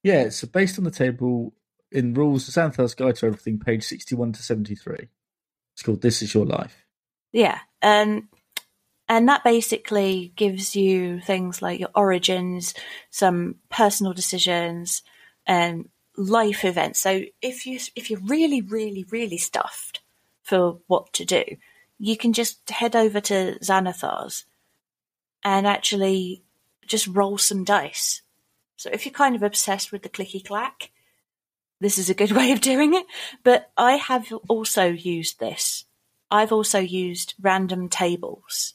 Yeah, it's based on the table in Rules of Xanathar's Guide to Everything, page sixty-one to seventy-three. It's called "This Is Your Life." Yeah, and and that basically gives you things like your origins, some personal decisions, and life events. So if you if you're really really really stuffed for what to do, you can just head over to Xanathars and actually just roll some dice. So if you're kind of obsessed with the clicky clack, this is a good <laughs> way of doing it. But I have also used this I've also used random tables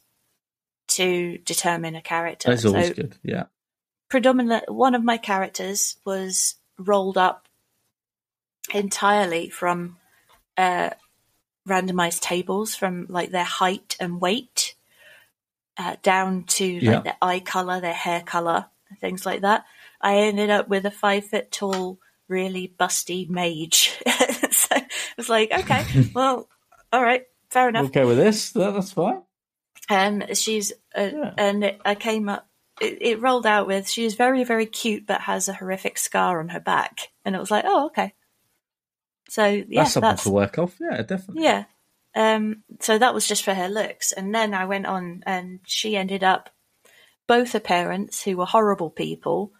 to determine a character. That's always so good. Yeah. predominant one of my characters was rolled up entirely from uh, randomized tables from like their height and weight. uh, down to like Yeah. their eye color, their hair color, things like that. I ended up with a five foot tall, really busty mage. <laughs> so it was like, okay, <laughs> well, all right, fair enough. We'll with this. That, that's fine. Um, she's uh, Yeah. and it, I came up. It, it rolled out with she's very very cute, but has a horrific scar on her back, and it was like, oh okay. So yeah, that's something that's to work off. Yeah, definitely. yeah. Um, so that was just for her looks, and then I went on, and she ended up both her parents who were horrible people,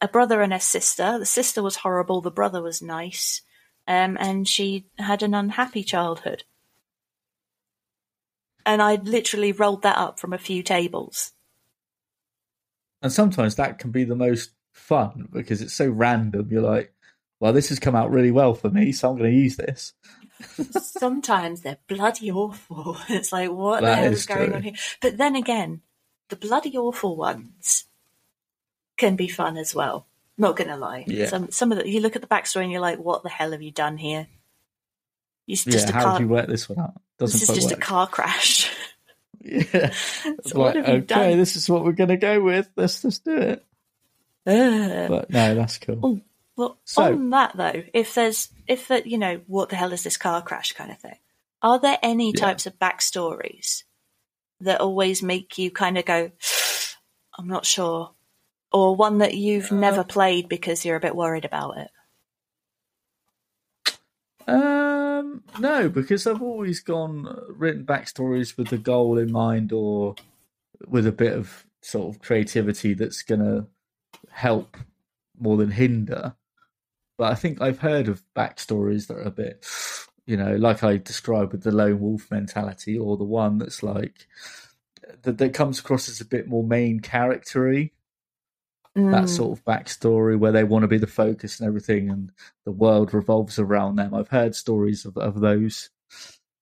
a brother and a sister. The sister was horrible, the brother was nice, um, and she had an unhappy childhood. And I literally rolled that up from a few tables. And sometimes that can be the most fun because it's so random. You're like, well, this has come out really well for me, so I'm going to use this. <laughs> Sometimes they're bloody awful. <laughs> It's like, what the hell is is going true. on here? But then again, the bloody awful ones can be fun as well. Not gonna lie. Yeah. Some some of the you look at the backstory and you're like, what the hell have you done here? It's just yeah, how have you worked this one out? Doesn't This is just work. a car crash. <laughs> Yeah. It's So what like, okay, done? this is what we're going to go with. Let's just do it. Ugh. But no, that's cool. Oh, well, So- on that though, if there's if that you know what the hell is this car crash kind of thing, are there any Yeah. types of backstories that always make you kind of go, "I'm not sure," or one that you've Uh, never played because you're a bit worried about it? Um, no, because I've always gone uh, written backstories with the goal in mind, or with a bit of sort of creativity that's going to help more than hinder. But I think I've heard of backstories that are a bit, you know, like I described with the lone wolf mentality, or the one that's like that, that comes across as a bit more main charactery that Mm, sort of backstory where they want to be the focus and everything, and the world revolves around them. I've heard stories of, of those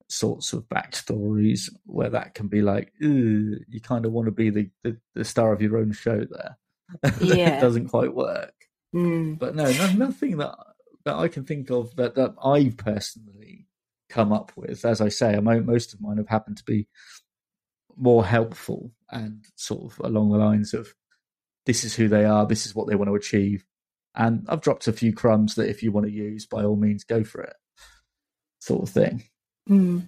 sorts of backstories where that can be like, you kind of want to be the, the, the star of your own show there. <laughs> Yeah. it doesn't quite work. mm, But no, no, nothing that that I can think of that, that I've personally come up with. As I say, most of mine have happened to be more helpful and sort of along the lines of this is who they are, this is what they want to achieve. And I've dropped a few crumbs that if you want to use, by all means, go for it, sort of thing. mm.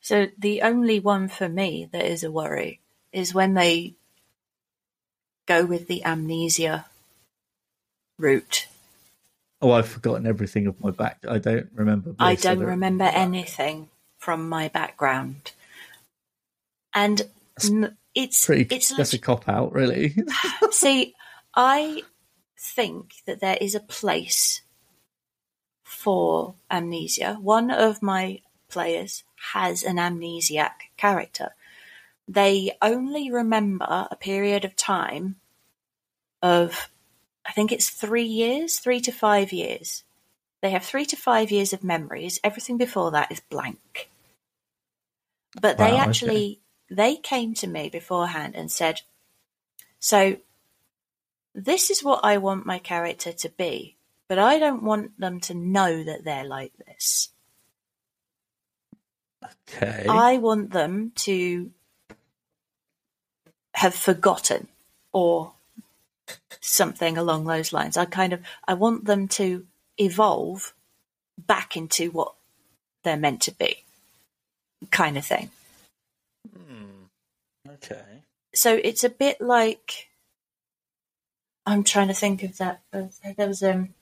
So the only one for me that is a worry is when they go with the amnesia route. Oh, I've forgotten everything of my back. I don't remember. I don't remember anything from my background, and it's Pretty, it's that's a cop out, really. <laughs> see. I think that there is a place for amnesia. One of my players has an amnesiac character. They only remember a period of time of, I think it's three years, three to five years. They have three to five years of memories. Everything before that is blank. But they actually, okay. They came to me beforehand and said, so this is what I want my character to be, but I don't want them to know that they're like this. okay. I want them to have forgotten or something along those lines. I kind of I want them to evolve back into what they're meant to be. Kind of thing. Okay. So it's a bit like I'm trying to think of that. uh, There was um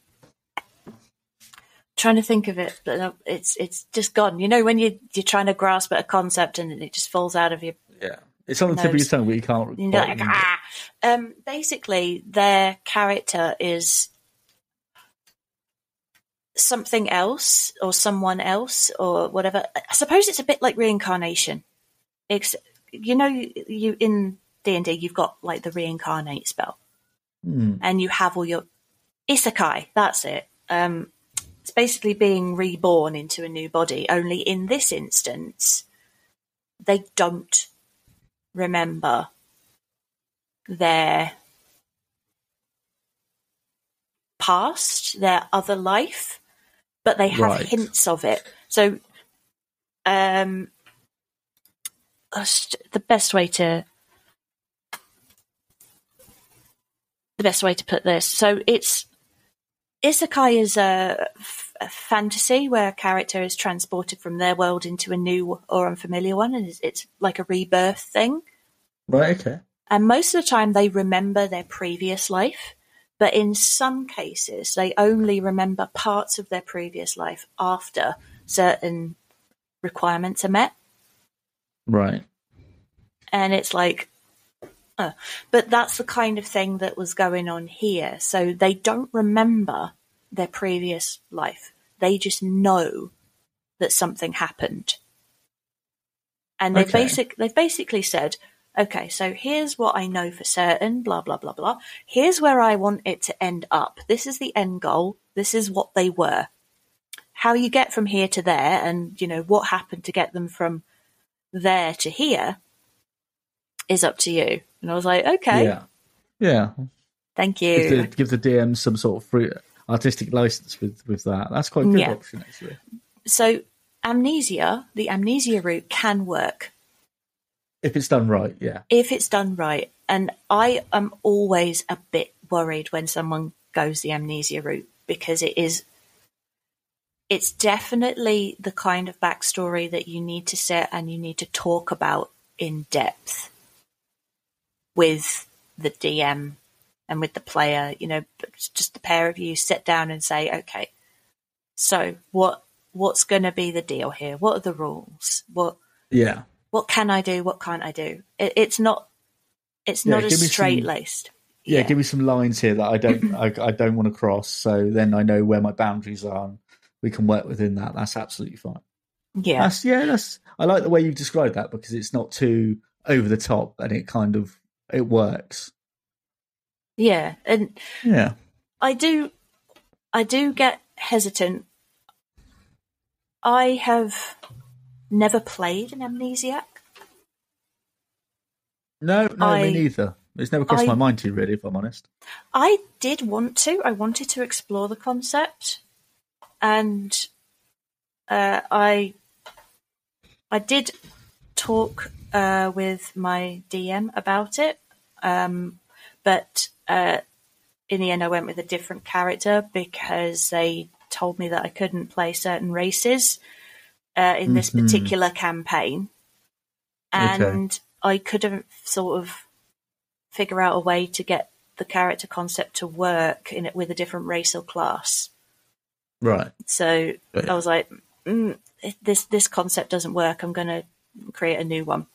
trying to think of it, but it's it's just gone. You know when you you're trying to grasp at a concept and it just falls out of your Yeah. It's on the tip of your tongue, but you can't. You're quite like, ah. Um, basically, their character is something else or someone else or whatever. I suppose it's a bit like reincarnation. It's, you know, you, you in D and D, you've got like the reincarnate spell, Hmm. and you have all your isekai. That's it. Um, it's basically being reborn into a new body. Only in this instance, they don't remember their past, their other life, but they have Right. hints of it. So, um, the best way to the best way to put this. So it's isekai is a fantasy where a character is transported from their world into a new or unfamiliar one, and it's, it's like a rebirth thing. Right. Okay. And most of the time, they remember their previous life, but in some cases, they only remember parts of their previous life after certain requirements are met. Right. And it's like, uh, but that's the kind of thing that was going on here. So they don't remember their previous life. They just know that something happened. And they've Okay. basic they've basically said, okay, so here's what I know for certain, blah blah blah blah. Here's where I want it to end up. This is the end goal. This is what they were. How you get from here to there and you know what happened to get them from there to here is up to you. And I was like, okay, Yeah. Yeah. thank Give you. the, give the DM some sort of free artistic license with with that. That's quite a good Yeah. option actually. So amnesia, the amnesia route can work If it's done right. Yeah. if it's done right. And I am always a bit worried when someone goes the amnesia route because it is it's definitely the kind of backstory that you need to set and you need to talk about in depth with the DM and with the player, you know, just the pair of you sit down and say, okay, so what what's going to be the deal here? What are the rules? What Yeah. what can I do? What can't I do? It, it's not it's Yeah, not as straight laced. yeah, give me some lines here that I don't <clears throat> I, I don't want to cross. So then I know where my boundaries are. And we can work within that. That's absolutely fine. yeah, That's yeah. That's I like the way you've described that because it's not too over the top and it kind of it works. yeah, and Yeah. I do, I do get hesitant. I have never played an amnesiac. No, no, I- me neither. It's never crossed I- my mind to really, if I'm honest. I did want to. I wanted to explore the concept, and uh, I I did talk uh, with my DM about it, um, but uh, in the end, I went with a different character because they told me that I couldn't play certain races uh, in this Mhm. particular campaign, Okay. and I couldn't sort of figure out a way to get the character concept to work in it with a different race or class. Right. So Right. I was like, mm, this this concept doesn't work. I'm going to create a new one.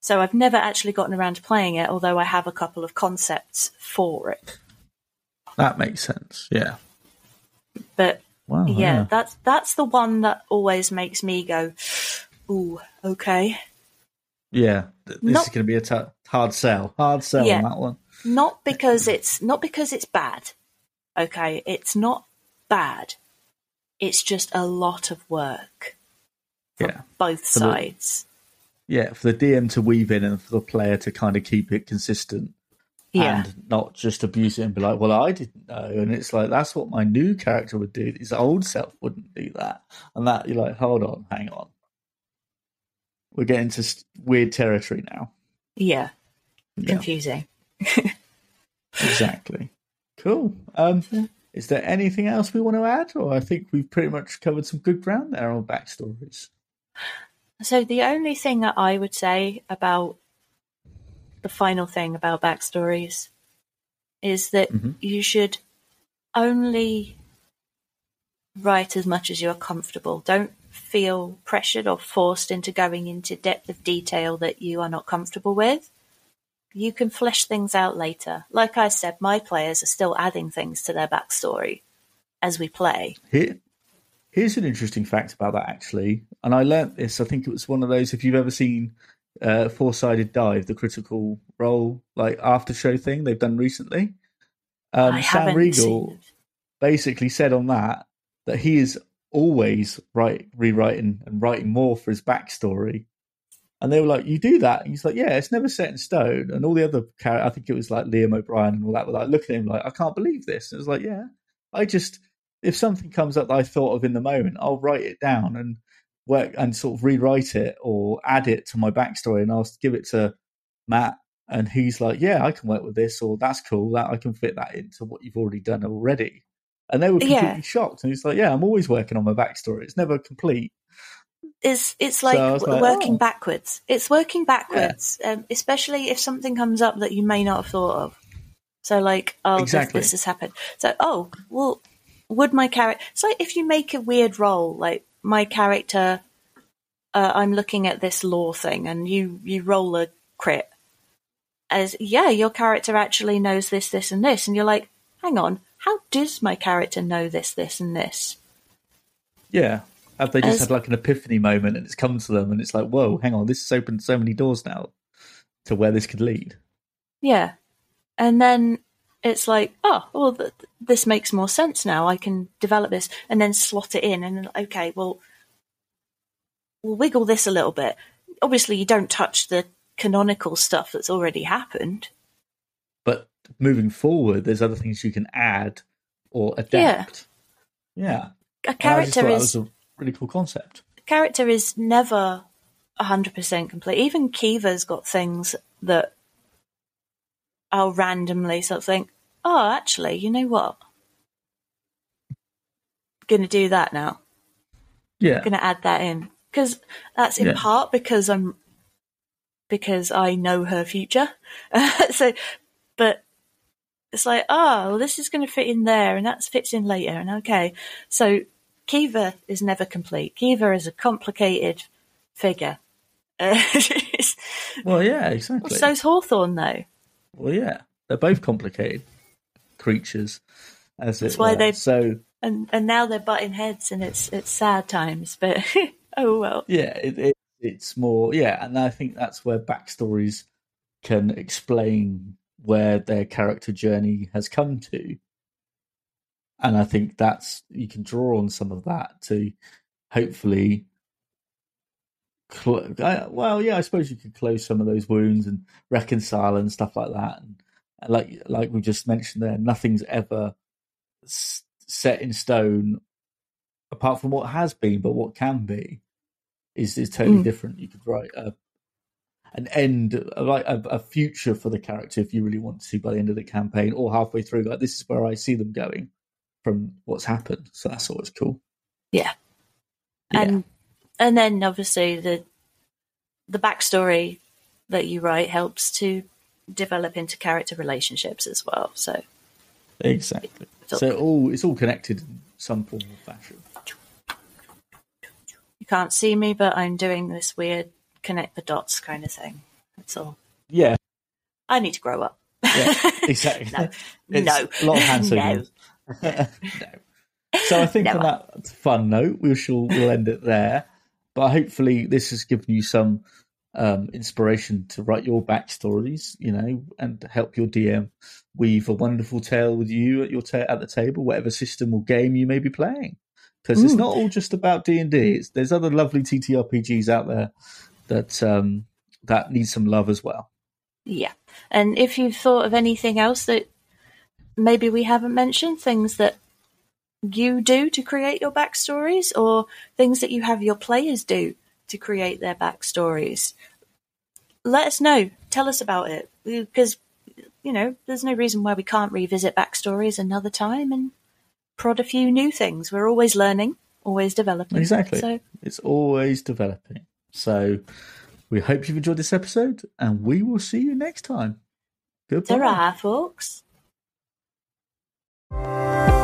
So I've never actually gotten around to playing it, although I have a couple of concepts for it. That makes sense. Yeah. But Wow. yeah, that's that's the one that always makes me go, "Ooh, okay." Yeah. This Not- is going to be a t- hard sell. Hard sell Yeah. on that one. Not because it's not because it's bad. Okay, it's not bad. It's just a lot of work Yeah. both For the- sides. Yeah, for the DM to weave in and for the player to kind of keep it consistent Yeah. and not just abuse it and be like, well, I didn't know. And it's like, that's what my new character would do. His old self wouldn't do that. And that, you're like, hold on, hang on. We're getting to weird territory now. yeah. Yeah, Confusing. <laughs> exactly. Cool. Um, is there anything else we want to add? Or I think we've pretty much covered some good ground there on backstories. So the only thing that I would say about the final thing about backstories is that Mhm. you should only write as much as you're comfortable. Don't feel pressured or forced into going into depth of detail that you are not comfortable with. You can flesh things out later. Like I said, my players are still adding things to their backstory as we play. Here, here's an interesting fact about that, actually. And I learnt this. I think it was one of those. If you've ever seen uh, Four Sided Dive, the critical role like after show thing they've done recently, um, Sam haven't Riegel seen it. basically said on that that he is always write, rewriting and writing more for his backstory. And they were like, "You do that?" And he's like, "Yeah, it's never set in stone." And all the other characters, I think it was like Liam O'Brien and all that, were like looking at him like, "I can't believe this." And it was like, "Yeah, I just if something comes up that I thought of in the moment, I'll write it down and work and sort of rewrite it or add it to my backstory, and I'll give it to Matt and he's like, "Yeah, I can work with this," or "That's cool. That I can fit that into what you've already done already." And they were completely Yeah. shocked. And he's like, "Yeah, I'm always working on my backstory. It's never complete." It's it's like, w- like, working oh. backwards. It's working backwards, um, especially if something comes up that you may not have thought of. So, like, oh, this- Exactly. this, has happened. So, oh, well, would my character? It's like if you make a weird roll, like my character. Uh, I'm looking at this lore thing, and you you roll a crit. As yeah, your character actually knows this, this, and this, and you're like, hang on, how does my character know this, this, and this? Yeah. Have they just As- had like an epiphany moment and it's come to them and it's like, whoa, hang on, this has opened so many doors now to where this could lead. Yeah. And then it's like, oh, well, th- this makes more sense now. I can develop this and then slot it in. And okay, well, we'll wiggle this a little bit. Obviously, you don't touch the canonical stuff that's already happened. But moving forward, there's other things you can add or adapt. Yeah. A I just character is. that is was a really cool concept. character is never hundred percent complete. Even Kiva's got things that I'll randomly sort of think, oh, actually, you know what? Going to do that now. Yeah. going to add that in because that's in Yeah. part because I'm because I know her future. <laughs> so, but it's like, oh, well, this is going to fit in there, and that fits in later, and okay. So, Kiva is never complete. Kiva is a complicated figure. <laughs> Well, yeah, exactly. so's Hawthorne, though. well, yeah. They're both complicated creatures. As That's it why were. they- So, and and now they're butting heads, and it's it's sad times. But <laughs> oh well. yeah, it, it, it's more, yeah. And I think that's where backstories can explain where their character journey has come to. And I think that's, you can draw on some of that to hopefully cl- I, well, yeah, I suppose you could close some of those wounds and reconcile and stuff like that. And, like like we just mentioned there, nothing's ever s- set in stone, apart from what has been, but what can be is is totally Mm. different. You could write a an end, like a, a future for the character if you really want to by the end of the campaign or halfway through. Like this is where I see them going from what's happened. So that's always cool. Yeah. Yeah. and and then obviously the the backstory that you write helps to develop into character relationships as well. So Exactly. So- all it's all connected in some form or fashion. you can't see me, but I'm doing this weird connect the dots kind of thing. That's all. Yeah, I need to grow up. yeah, <laughs> exactly. No. No. a lot of <laughs> hand signals. <laughs> So I think No. on that fun note, we shall we'll end it there. But hopefully, this has given you some um, inspiration to write your backstories, you know, and help your DM weave a wonderful tale with you at your ta- at the table, whatever system or game you may be playing. Because it's not all just about D and D. There's other lovely TTRPGs out there that um, that need some love as well. Yeah. And if you've thought of anything else that maybe we haven't mentioned, things that you do to create your backstories, or things that you have your players do to create their backstories, let us know. Tell us about it. Because, you know, there's no reason why we can't revisit backstories another time and prod a few new things. We're always learning, always developing. Exactly. So, It's always developing. So we hope you've enjoyed this episode and we will see you next time. Goodbye. ta folks. Música